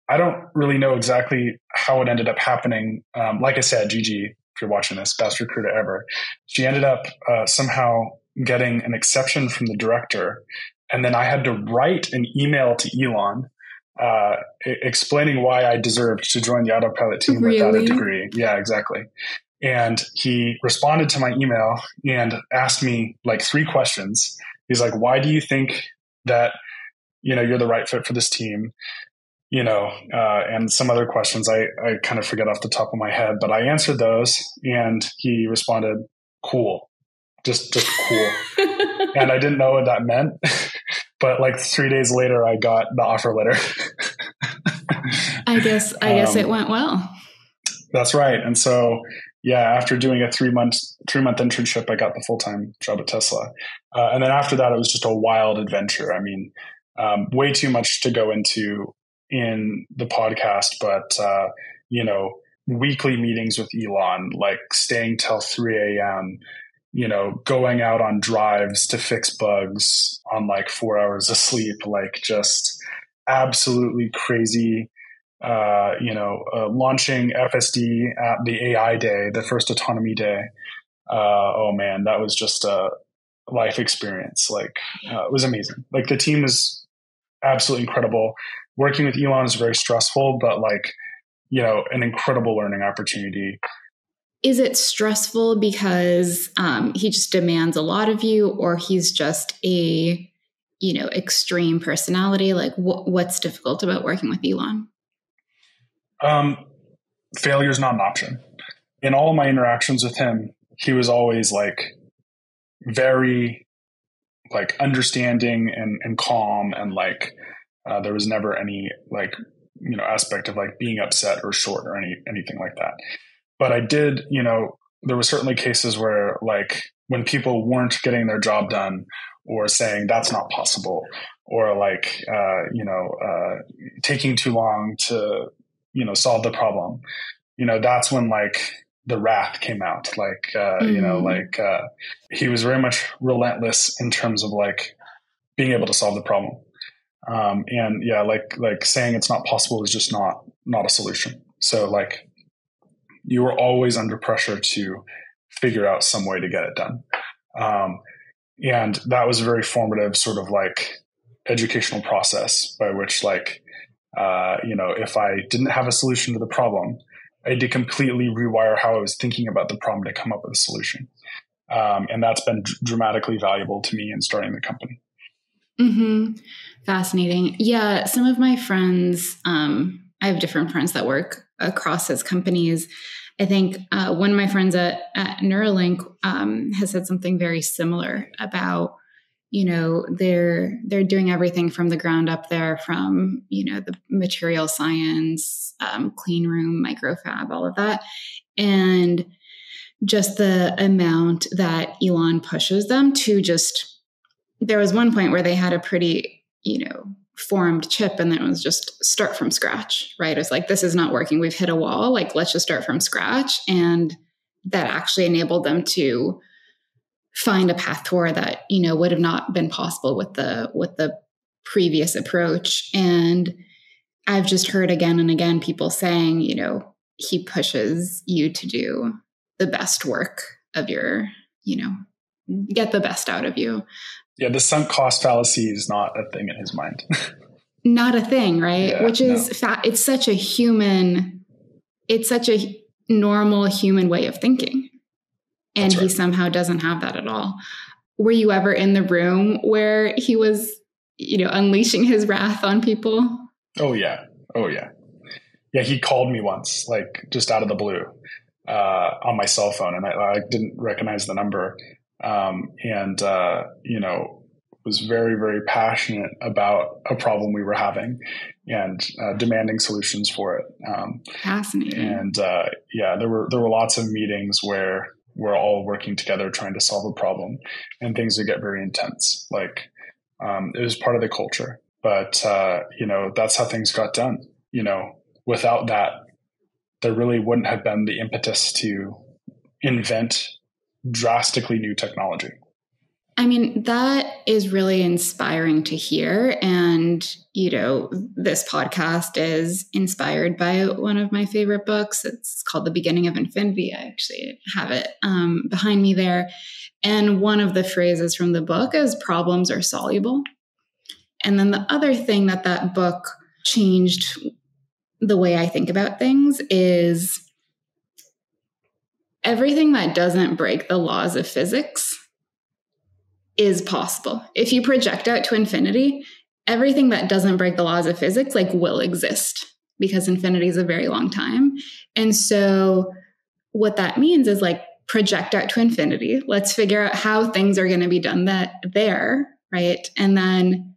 I don't really know exactly how it ended up happening. Um, like I said, Gigi, if you're watching this, best recruiter ever, she ended up uh, somehow getting an exception from the director, and then I had to write an email to Elon uh, explaining why I deserved to join the autopilot team really? without a degree. Yeah, exactly. And he responded to my email and asked me like three questions. He's like, why do you think that, you know, you're the right fit for this team? You know, uh, and some other questions I, I kind of forget off the top of my head, but I answered those and he responded, cool, just, just cool. and I didn't know what that meant. but like three days later, I got the offer letter.
I guess, I guess um, it went well.
That's right. And so yeah, after doing a three month three month internship, I got the full time job at Tesla, uh, and then after that, it was just a wild adventure. I mean, um, way too much to go into in the podcast, but uh, you know, weekly meetings with Elon, like staying till three a.m. You know, going out on drives to fix bugs on like four hours of sleep, like just absolutely crazy uh, you know, uh, launching FSD at the AI day, the first autonomy day. Uh, oh man, that was just a life experience. Like, uh, it was amazing. Like, the team is absolutely incredible. Working with Elon is very stressful, but like, you know, an incredible learning opportunity.
Is it stressful because um, he just demands a lot of you, or he's just a, you know, extreme personality? Like, wh- what's difficult about working with Elon?
Um, failure is not an option. In all my interactions with him, he was always like very like understanding and, and calm and like uh, there was never any like you know aspect of like being upset or short or any anything like that but i did you know there were certainly cases where like when people weren't getting their job done or saying that's not possible or like uh, you know uh, taking too long to you know solve the problem you know that's when like the wrath came out like uh, mm. you know mm. like uh, he was very much relentless in terms of like being able to solve the problem um, and yeah like like saying it's not possible is just not not a solution so like you were always under pressure to figure out some way to get it done. Um, and that was a very formative sort of like educational process by which like uh, you know if i didn't have a solution to the problem i had to completely rewire how i was thinking about the problem to come up with a solution. Um, and that's been dramatically valuable to me in starting the company.
Mm-hmm. fascinating. Yeah some of my friends um, i have different friends that work across as companies I think uh, one of my friends at, at Neuralink um, has said something very similar about you know they're they're doing everything from the ground up there from you know the material science um, clean room microfab all of that. And just the amount that elon pushes them to just there was one point where they had a pretty you know formed chip and then it was just start from scratch right? It's like this is not working. We've hit a wall. Like let's just start from scratch. And that actually enabled them to find a path toward that you know would have not been possible with the with the previous approach. And i've just heard again and again people saying you know he pushes you to do the best work of your you know get the best out of you
yeah the sunk cost fallacy is not a thing in his mind
not a thing right yeah, which is no. fa- it's such a human it's such a normal human way of thinking and right. he somehow doesn't have that at all. Were you ever in the room where he was, you know, unleashing his wrath on people?
Oh yeah. Oh yeah. Yeah, he called me once, like just out of the blue, uh, on my cell phone, and I, I didn't recognize the number. Um, and uh, you know, was very, very passionate about a problem we were having and uh, demanding solutions for it.
Um, Fascinating.
And uh, yeah, there were there were lots of meetings where we're all working together trying to solve a problem and things would get very intense like um, it was part of the culture but uh, you know that's how things got done you know without that there really wouldn't have been the impetus to invent drastically new technology
I mean, that is really inspiring to hear. And, you know, this podcast is inspired by one of my favorite books. It's called The Beginning of Infinity. I actually have it um, behind me there. And one of the phrases from the book is problems are soluble. And then the other thing that that book changed the way I think about things is everything that doesn't break the laws of physics is possible. If you project out to infinity, everything that doesn't break the laws of physics like will exist because infinity is a very long time. And so what that means is like project out to infinity. Let's figure out how things are going to be done that there, right? And then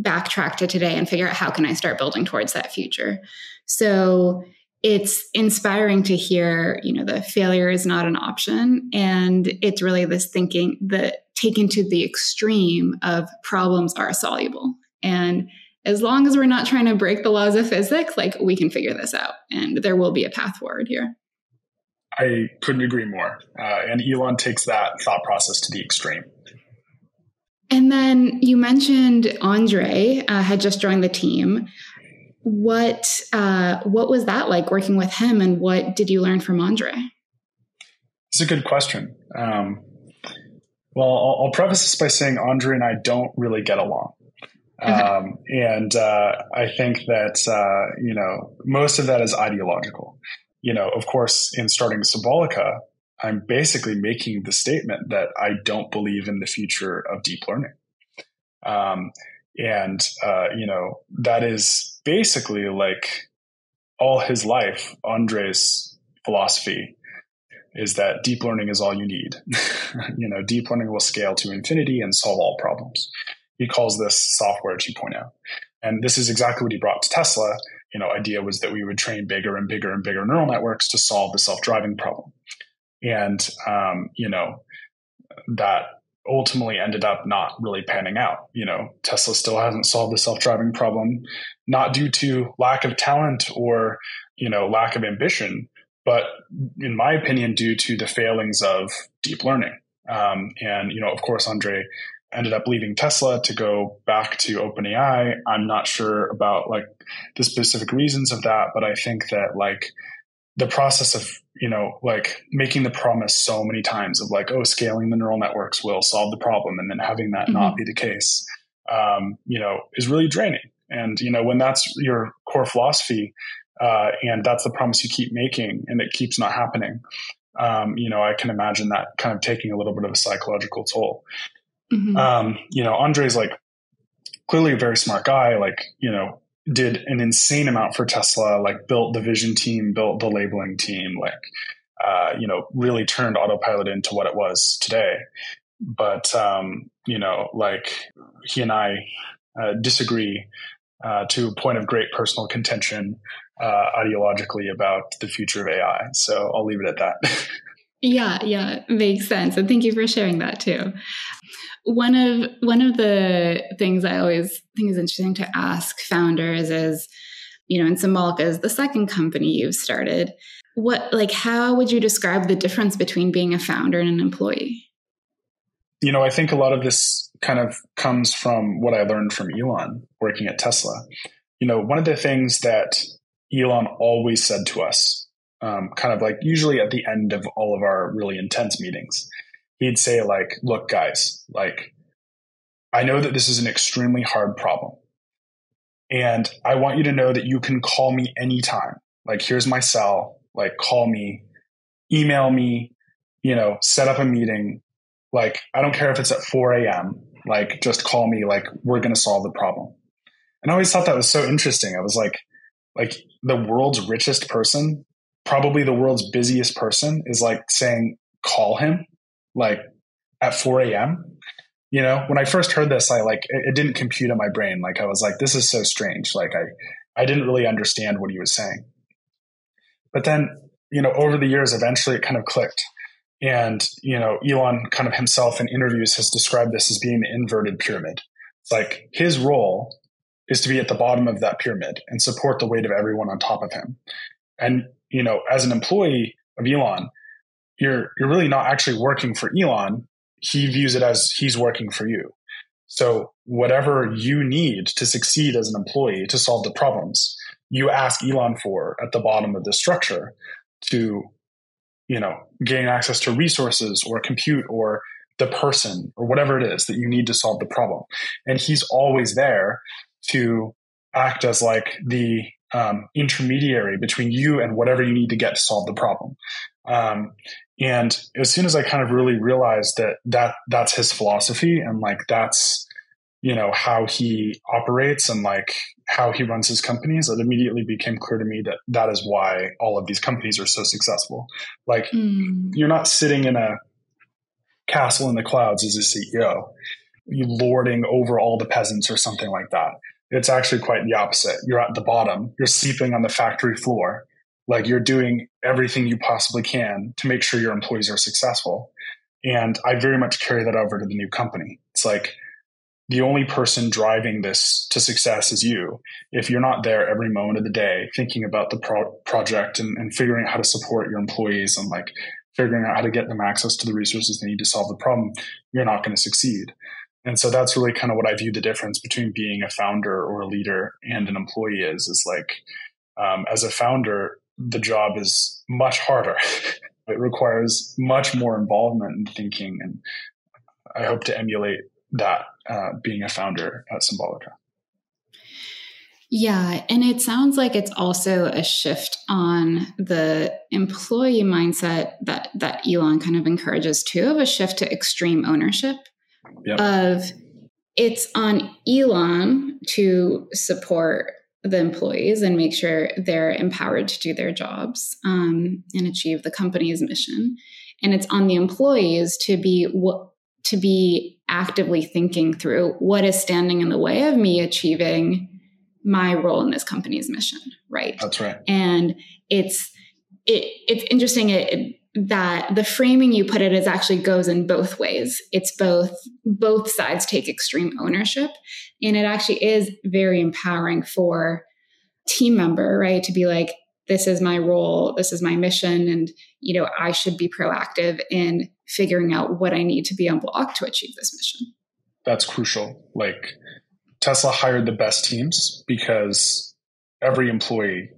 backtrack to today and figure out how can I start building towards that future. So it's inspiring to hear, you know, the failure is not an option. And it's really this thinking that taken to the extreme of problems are soluble. And as long as we're not trying to break the laws of physics, like we can figure this out and there will be a path forward here.
I couldn't agree more. Uh, and Elon takes that thought process to the extreme.
And then you mentioned Andrej uh, had just joined the team what uh, what was that like working with him, and what did you learn from Andrej?
It's a good question. Um, well, I'll, I'll, preface this by saying Andrej and I don't really get along. Okay. Um, and uh, I think that, uh, you know, most of that is ideological. You know, of course, in starting Symbolica, I'm basically making the statement that I don't believe in the future of deep learning. Um, and, uh, you know, that is basically like all his life, Andrej's philosophy is that deep learning is all you need. you know, deep learning will scale to infinity and solve all problems. He calls this software 2.0. And this is exactly what he brought to Tesla. You know, idea was that we would train bigger and bigger and bigger neural networks to solve the self-driving problem. And um, you know, that ultimately ended up not really panning out. You know, Tesla still hasn't solved the self-driving problem, not due to lack of talent or, you know, lack of ambition, but in my opinion, due to the failings of deep learning. Um, and, you know, of course, Andrej ended up leaving Tesla to go back to OpenAI. I'm not sure about like the specific reasons of that, but I think that like the process of you know like making the promise so many times of like oh scaling the neural networks will solve the problem and then having that mm-hmm. not be the case um, you know is really draining and you know when that's your core philosophy uh, and that's the promise you keep making and it keeps not happening um, you know i can imagine that kind of taking a little bit of a psychological toll mm-hmm. um, you know andrej's like clearly a very smart guy like you know did an insane amount for Tesla, like built the vision team, built the labeling team, like, uh, you know, really turned autopilot into what it was today. But, um, you know, like he and I uh, disagree uh, to a point of great personal contention uh, ideologically about the future of AI. So I'll leave it at that.
yeah, yeah, makes sense. And thank you for sharing that too one of one of the things I always think is interesting to ask founders is, you know, in Symbolica is the second company you've started. What like how would you describe the difference between being a founder and an employee?
You know, I think a lot of this kind of comes from what I learned from Elon working at Tesla. You know, one of the things that Elon always said to us, um, kind of like usually at the end of all of our really intense meetings, he'd say like, look, guys, like, I know that this is an extremely hard problem. And I want you to know that you can call me anytime. Like, here's my cell. Like, call me, email me, you know, set up a meeting. Like, I don't care if it's at 4 a.m. Like, just call me. Like, we're to solve the problem. And I always thought that was so interesting. I was like, like the world's richest person, probably the world's busiest person is like saying, call him like at 4 a.m. You know, when I first heard this, I like it, it didn't compute in my brain. Like I was like, this is so strange. Like I I didn't really understand what he was saying. But then, you know, over the years, eventually it kind of clicked. And, you know, Elon kind of himself in interviews has described this as being the inverted pyramid. It's like his role is to be at the bottom of that pyramid and support the weight of everyone on top of him. And, you know, as an employee of Elon, you're you're really not actually working for Elon. He views it as he's working for you. So whatever you need to succeed as an employee to solve the problems, you ask Elon for at the bottom of the structure to, you know, gain access to resources or compute or the person or whatever it is that you need to solve the problem. And he's always there to act as like the um, intermediary between you and whatever you need to get to solve the problem. Um, and as soon as I kind of really realized that that that's his philosophy and like that's you know how he operates and like how he runs his companies, it immediately became clear to me that that is why all of these companies are so successful. Like mm. you're not sitting in a castle in the clouds as a CEO, you lording over all the peasants or something like that. It's actually quite the opposite. You're at the bottom. You're sleeping on the factory floor like you're doing everything you possibly can to make sure your employees are successful. And I very much carry that over to the new company. It's like the only person driving this to success is you. If you're not there every moment of the day thinking about the pro- project and, and figuring out how to support your employees and like figuring out how to get them access to the resources they need to solve the problem, you're not going to succeed. And so that's really kind of what I view the difference between being a founder or a leader and an employee is, is like, um, as a founder, the job is much harder. it requires much more involvement and thinking. And I hope to emulate that uh, being a founder at Symbolica.
Yeah, and it sounds like it's also a shift on the employee mindset that that Elon kind of encourages too, of a shift to extreme ownership. Yep. Of it's on Elon to support the employees and make sure they're empowered to do their jobs um, and achieve the company's mission. And it's on the employees to be what to be actively thinking through what is standing in the way of me achieving my role in this company's mission, right?
That's right.
And it's it, it's interesting it, it, that the framing you put it is actually goes in both ways. It's both both sides take extreme ownership, and it actually is very empowering for team member, right, to be like, this is my role, this is my mission, and you know I should be proactive in figuring out what I need to be on block to achieve this mission.
That's crucial. Like Tesla hired the best teams because every employee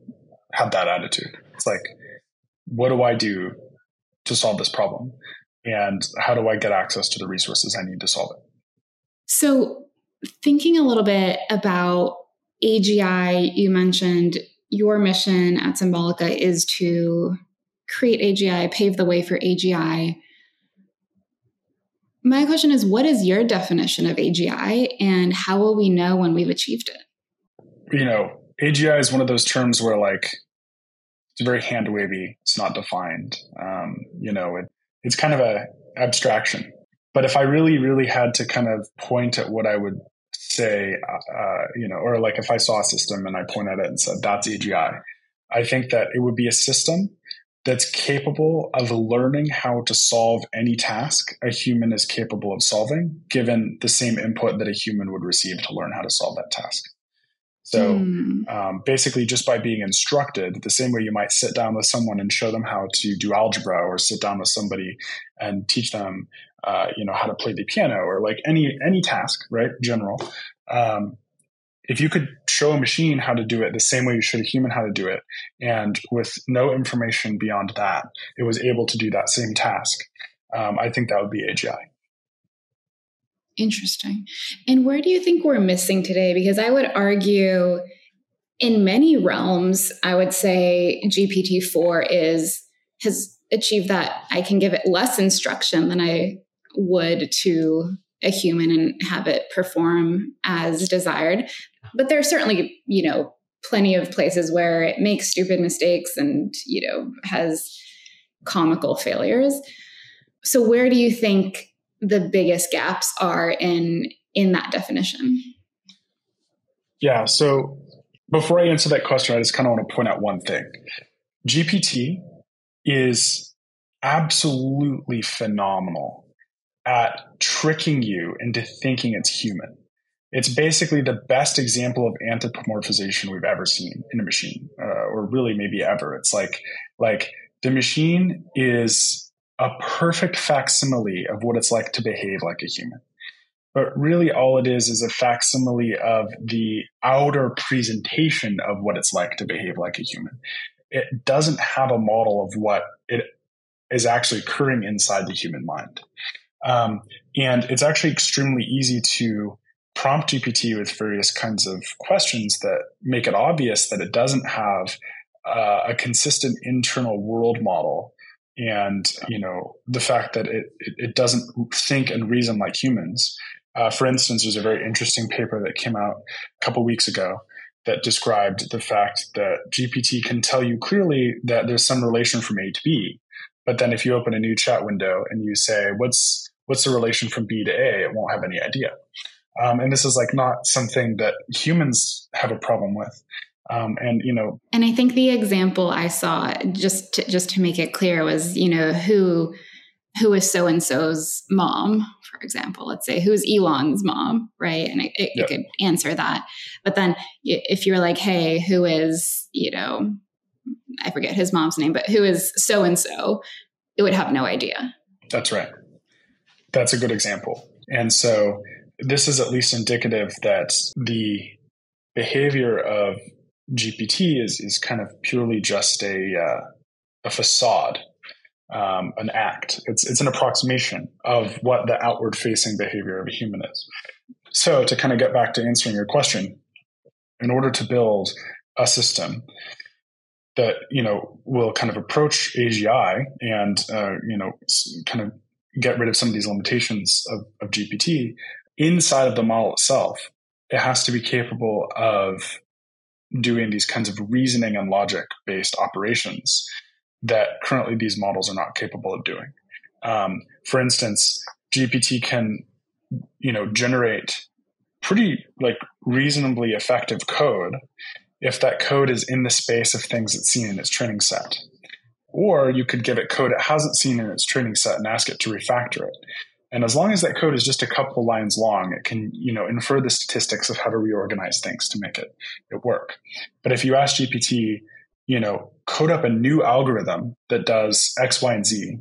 had that attitude. It's like, what do I do to solve this problem? And how do I get access to the resources I need to solve it?
So, thinking a little bit about AGI, you mentioned your mission at Symbolica is to create AGI, pave the way for AGI. My question is what is your definition of AGI and how will we know when we've achieved it?
You know, AGI is one of those terms where like it's very hand wavy, it's not defined. Um, you know, it, it's kind of a abstraction. But if I really, really had to kind of point at what I would say, uh, you know, or like if I saw a system and I point at it and said, that's AGI, I think that it would be a system that's capable of learning how to solve any task a human is capable of solving, given the same input that a human would receive to learn how to solve that task. So mm. um, basically, just by being instructed, the same way you might sit down with someone and show them how to do algebra, or sit down with somebody and teach them, uh, you know, how to play the piano, or like any any task, right? General. Um, if you could show a machine how to do it the same way you should a human how to do it, and with no information beyond that, it was able to do that same task, um, I think that would be AGI.
Interesting. And where do you think we're missing today? Because I would argue in many realms, I would say GPT 4 is has achieved that I can give it less instruction than I would to a human and have it perform as desired. But there are certainly, you know, plenty of places where it makes stupid mistakes and, you know, has comical failures. So where do you think the biggest gaps are in in that definition?
Yeah, so before I answer that question, I just kind of want to point out one thing. GPT is absolutely phenomenal at tricking you into thinking it's human. It's basically the best example of anthropomorphization we've ever seen in a machine, uh, or really maybe ever. It's like like the machine is a perfect facsimile of what it's like to behave like a human. But really, all it is is a facsimile of the outer presentation of what it's like to behave like a human. It doesn't have a model of what it is actually occurring inside the human mind. Um, and it's actually extremely easy to prompt GPT with various kinds of questions that make it obvious that it doesn't have uh, a consistent internal world model and you know the fact that it, it, doesn't think and reason like humans uh, for instance there's a very interesting paper that came out a couple weeks ago that described the fact that gpt can tell you clearly that there's some relation from a to b but then if you open a new chat window and you say what's what's the relation from B to A? It won't have any idea. Um, and this is like not something that humans have a problem with. Um, and you know,
and I think the example I saw just to, just to make it clear was you know who who is so and so's mom, for example. Let's say who's Elon's mom, right? And it, it, yep. it could answer that. But then if you're like, hey, who is you know, I forget his mom's name, but who is so and so, it would have no idea.
That's right. That's a good example. And so this is at least indicative that the behavior of GPT is, is kind of purely just a, uh, a facade, um, an act. It's, it's an approximation of what the outward facing behavior of a human is. So to kind of get back to answering your question, in order to build a system that you know will kind of approach AGI and uh, you know kind of get rid of some of these limitations of, of GPT inside of the model itself, it has to be capable of doing these kinds of reasoning and logic based operations that currently these models are not capable of doing. Um, for instance, GPT can, you know, generate pretty like reasonably effective code if that code is in the space of things it's seen in its training set. Or you could give it code it hasn't seen in its training set and ask it to refactor it. And as long as that code is just a couple lines long, it can, you know, infer the statistics of how to reorganize things to make it, it work. But if you ask GPT, you know, code up a new algorithm that does X, Y, and Z,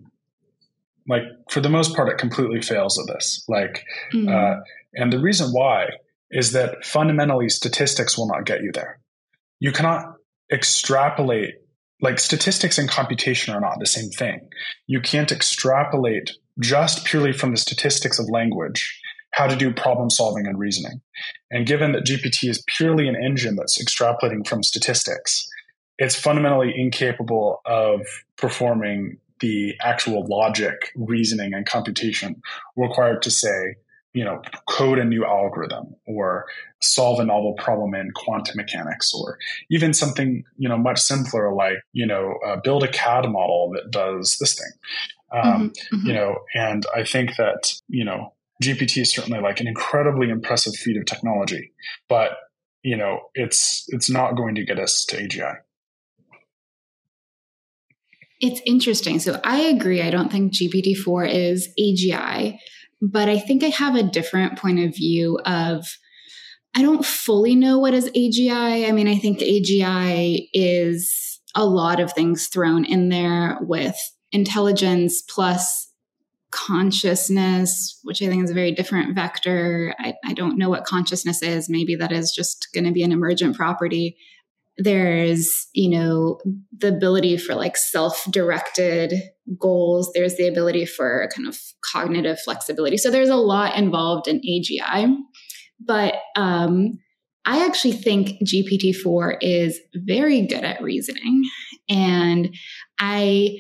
like for the most part, it completely fails at this. Like, mm-hmm. uh, and the reason why is that fundamentally statistics will not get you there. You cannot extrapolate like statistics and computation are not the same thing. You can't extrapolate just purely from the statistics of language how to do problem solving and reasoning. And given that GPT is purely an engine that's extrapolating from statistics, it's fundamentally incapable of performing the actual logic, reasoning, and computation required to say, you know, code a new algorithm or solve a novel problem in quantum mechanics or even something, you know, much simpler like, you know, uh, build a CAD model that does this thing. Um, mm-hmm, mm-hmm. You know, and I think that, you know, GPT is certainly like an incredibly impressive feat of technology, but, you know, it's, it's not going to get us to AGI.
It's interesting. So I agree. I don't think GPT 4 is AGI, but I think I have a different point of view of I don't fully know what is AGI. I mean, I think AGI is a lot of things thrown in there with intelligence plus consciousness, which I think is a very different vector. I, I don't know what consciousness is. Maybe that is just going to be an emergent property there's you know the ability for like self-directed goals there's the ability for kind of cognitive flexibility. So there's a lot involved in agi but um, i actually think gpt-4 is very good at reasoning. And i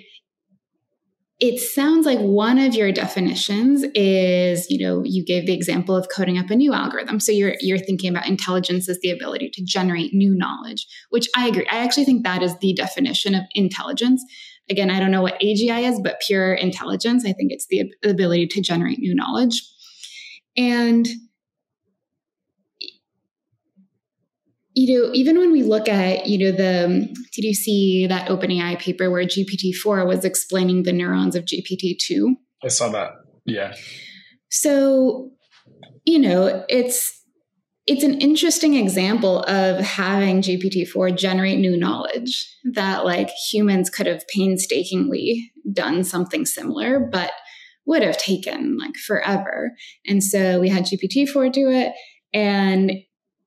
it sounds like one of your definitions is you know you gave the example of coding up a new algorithm. So you're you're thinking about intelligence as the ability to generate new knowledge which i agree. I actually think that is the definition of intelligence again i don't know what agi is but pure intelligence i think it's the ability to generate new knowledge and you know, even when we look at, you know, the, um, did you see that OpenAI paper where GPT-4 was explaining the neurons of GPT-2?
I saw that. Yeah.
So, you know, it's, it's an interesting example of having GPT-4 generate new knowledge that like humans could have painstakingly done something similar, but would have taken like forever. And so we had GPT-4 do it and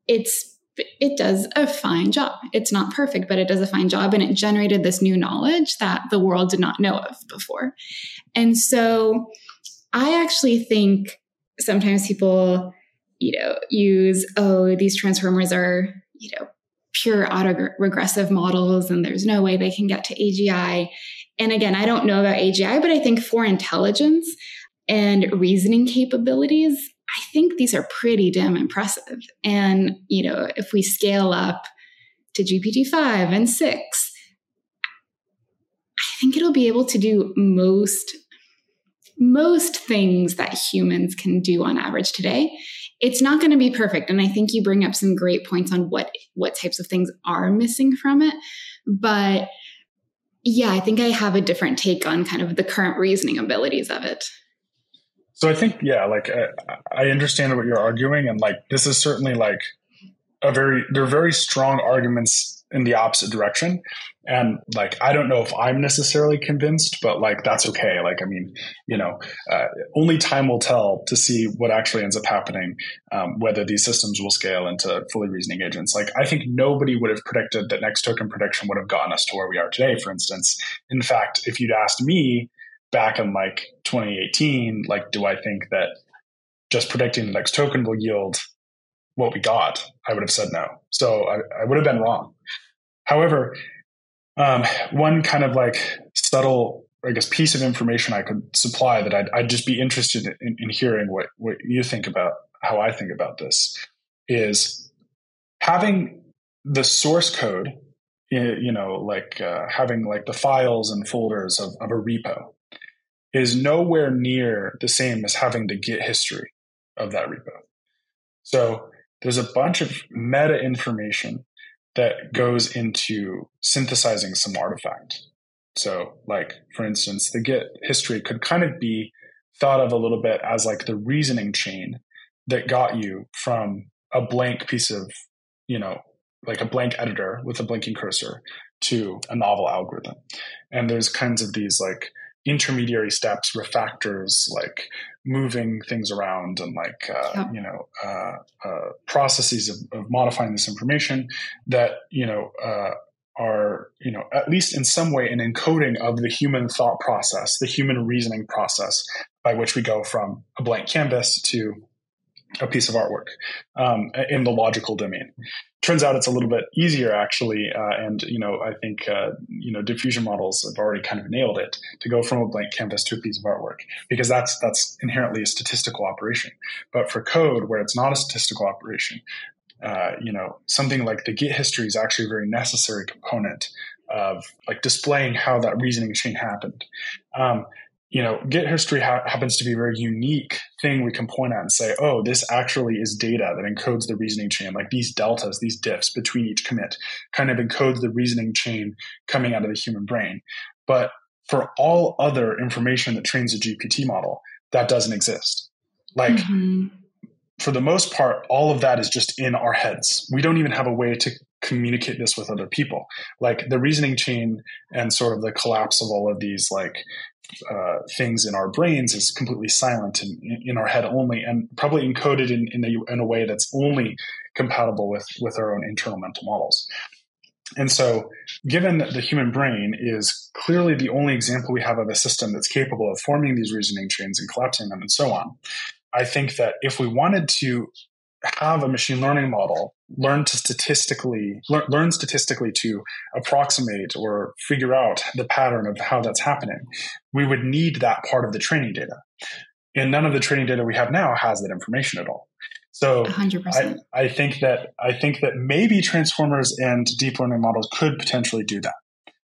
it's it does a fine job. It's not perfect, but it does a fine job. And it generated this new knowledge that the world did not know of before. And so I actually think sometimes people, you know, use, oh, these transformers are, you know, pure autoregressive models and there's no way they can get to AGI. And again, I don't know about AGI, but I think for intelligence and reasoning capabilities, I think these are pretty damn impressive. And, you know, if we scale up to GPT-5 and 6, I think it'll be able to do most most things that humans can do on average today. It's not going to be perfect and I think you bring up some great points on what what types of things are missing from it, but yeah, I think I have a different take on kind of the current reasoning abilities of it.
So I think, yeah, like I, I understand what you're arguing, and like this is certainly like a very there are very strong arguments in the opposite direction, and like I don't know if I'm necessarily convinced, but like that's okay. Like I mean, you know, uh, only time will tell to see what actually ends up happening, um, whether these systems will scale into fully reasoning agents. Like I think nobody would have predicted that next token prediction would have gotten us to where we are today. For instance, in fact, if you'd asked me back in like 2018, like, do I think that just predicting the next token will yield what we got? I would have said no. So I, I would have been wrong. However, um, one kind of like subtle, I guess, piece of information I could supply that I'd, I'd just be interested in, in hearing what, what you think about how I think about this is having the source code, you know, like uh, having like the files and folders of, of a repo is nowhere near the same as having the Git history of that repo. So there's a bunch of meta information that goes into synthesizing some artifact. So, like, for instance, the Git history could kind of be thought of a little bit as like the reasoning chain that got you from a blank piece of, you know, like a blank editor with a blinking cursor to a novel algorithm. And there's kinds of these like intermediary steps, refactors, like moving things around and like, uh, you know, uh, uh, processes of, of, modifying this information that, you know, uh, are, you know, at least in some way an encoding of the human thought process, the human reasoning process by which we go from a blank canvas to a piece of artwork um, in the logical domain. Turns out it's a little bit easier actually, uh, and you know I think uh, you know diffusion models have already kind of nailed it to go from a blank canvas to a piece of artwork because that's that's inherently a statistical operation. But for code where it's not a statistical operation, uh, you know something like the Git history is actually a very necessary component of like displaying how that reasoning chain happened. Um, you know, Git history ha- happens to be a very unique thing we can point at and say, oh, this actually is data that encodes the reasoning chain. Like these deltas, these diffs between each commit kind of encodes the reasoning chain coming out of the human brain. But for all other information that trains a GPT model, that doesn't exist. Like, mm-hmm. for the most part, all of that is just in our heads. We don't even have a way to communicate this with other people. Like the reasoning chain and sort of the collapse of all of these like uh, things in our brains is completely silent in, in our head only, and probably encoded in, in a, in a way that's only compatible with with our own internal mental models. And so, given that the human brain is clearly the only example we have of a system that's capable of forming these reasoning chains and collapsing them and so on, I think that if we wanted to have a machine learning model learn to statistically learn, learn statistically to approximate or figure out the pattern of how that's happening we would need that part of the training data and none of the training data we have now has that information at all so 100%. I, I think that I think that maybe transformers and deep learning models could potentially do that.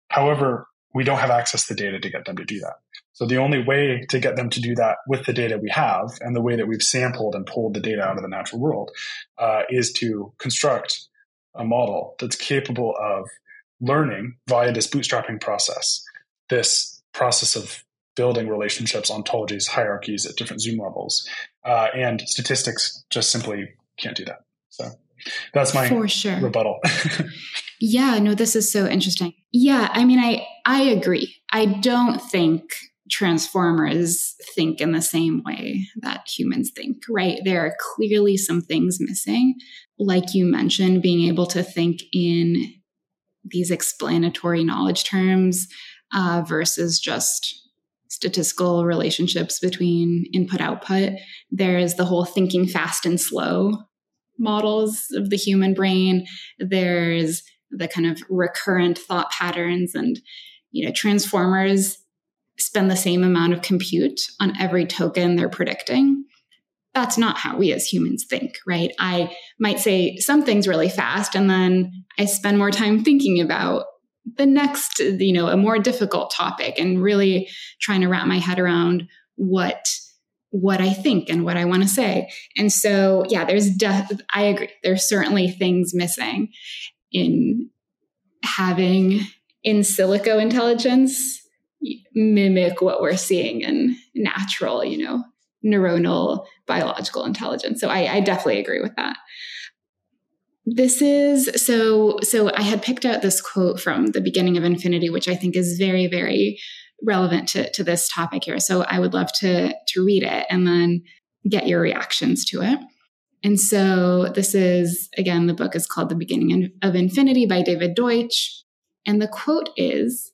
However, we don't have access to data to get them to do that. So the only way to get them to do that with the data we have and the way that we've sampled and pulled the data out of the natural world uh, is to construct a model that's capable of learning via this bootstrapping process, this process of building relationships, ontologies, hierarchies at different zoom levels. Uh, and statistics just simply can't do that. So that's my For sure. rebuttal.
yeah, no, this is so interesting. Yeah, I mean, I I agree. I don't think transformers think in the same way that humans think, right? There are clearly some things missing. Like you mentioned, being able to think in these explanatory knowledge terms uh, versus just statistical relationships between input output. There is the whole thinking fast and slow models of the human brain. There's the kind of recurrent thought patterns and you know transformers spend the same amount of compute on every token they're predicting. That's not how we as humans think, right? I might say something's really fast and then I spend more time thinking about the next, you know, a more difficult topic and really trying to wrap my head around what what I think and what I want to say. And so, yeah, there's de- I agree. There's certainly things missing in having in silico intelligence mimic what we're seeing in natural, you know, neuronal biological intelligence. So I, I definitely agree with that. This is so so I had picked out this quote from the beginning of Infinity, which I think is very, very relevant to, to this topic here. So I would love to to read it and then get your reactions to it. And so this is again, the book is called The Beginning of Infinity by David Deutsch. And the quote is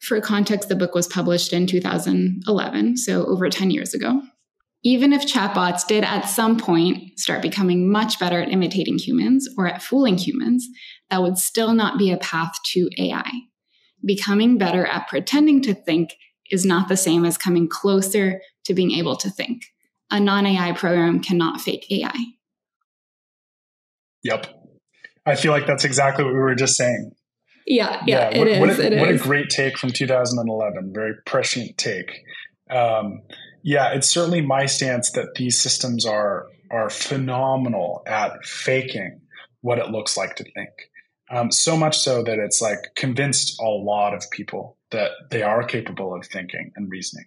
for context, the book was published in 2011, so over 10 years ago. Even if chatbots did at some point start becoming much better at imitating humans or at fooling humans, that would still not be a path to AI. Becoming better at pretending to think is not the same as coming closer to being able to think. A non AI program cannot fake AI.
Yep. I feel like that's exactly what we were just saying.
Yeah, yeah, yeah what,
it is.
What a,
what
is.
a great take from 2011. Very prescient take. Um, yeah, it's certainly my stance that these systems are are phenomenal at faking what it looks like to think. Um, so much so that it's like convinced a lot of people that they are capable of thinking and reasoning.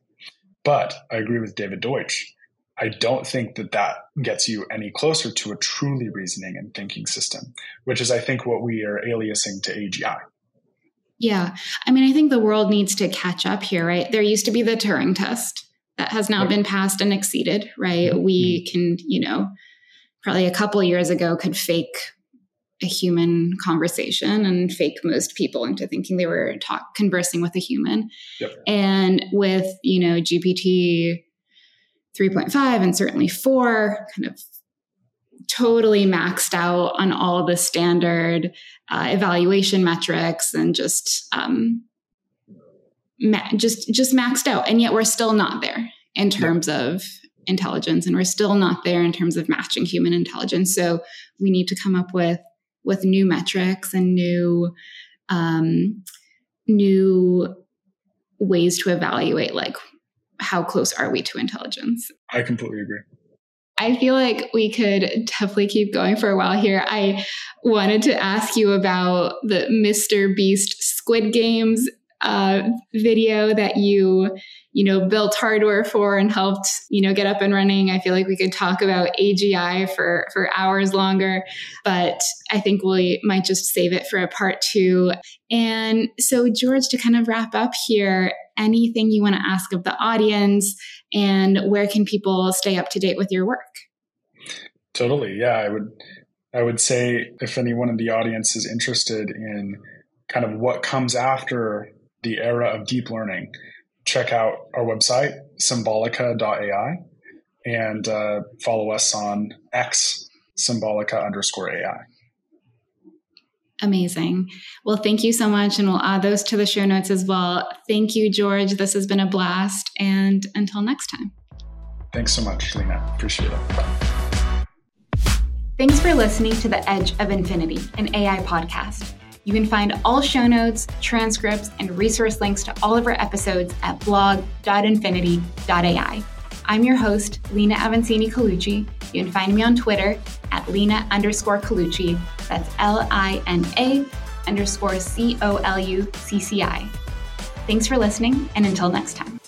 But I agree with David Deutsch. I don't think that that gets you any closer to a truly reasoning and thinking system, which is, I think, what we are aliasing to AGI.
Yeah. I mean, I think the world needs to catch up here, right? There used to be the Turing test that has now been passed and exceeded, right? Mm-hmm. We can, you know, probably a couple years ago could fake a human conversation and fake most people into thinking they were talk, conversing with a human. Yep. And with, you know, GPT 3.5 and certainly 4 kind of totally maxed out on all the standard uh, evaluation metrics and just um, ma- just just maxed out and yet we're still not there in terms yep. of intelligence and we're still not there in terms of matching human intelligence so we need to come up with with new metrics and new um, new ways to evaluate like how close are we to intelligence
i completely agree
I feel like we could definitely keep going for a while here. I wanted to ask you about the Mr. Beast Squid Games uh, video that you you know built hardware for and helped you know get up and running. I feel like we could talk about agi for for hours longer but i think we might just save it for a part two. And so george to kind of wrap up here anything you want to ask of the audience and where can people stay up to date with your work?
Totally. Yeah i would i would say if anyone in the audience is interested in kind of what comes after the era of deep learning, check out our website, symbolica.ai, and uh, follow us on X, symbolica underscore AI.
Amazing. Well, thank you so much. And we'll add those to the show notes as well. Thank you, George. This has been a blast. And until next time.
Thanks so much, Lina. Appreciate it.
Thanks for listening to The Edge of Infinity, an AI podcast. You can find all show notes, transcripts, and resource links to all of our episodes at blog.infinity.ai. I'm your host, Lina Avancini Colucci. You can find me on Twitter at Lina underscore Colucci. That's L I N A underscore C O L U C C I. Thanks for listening, and until next time.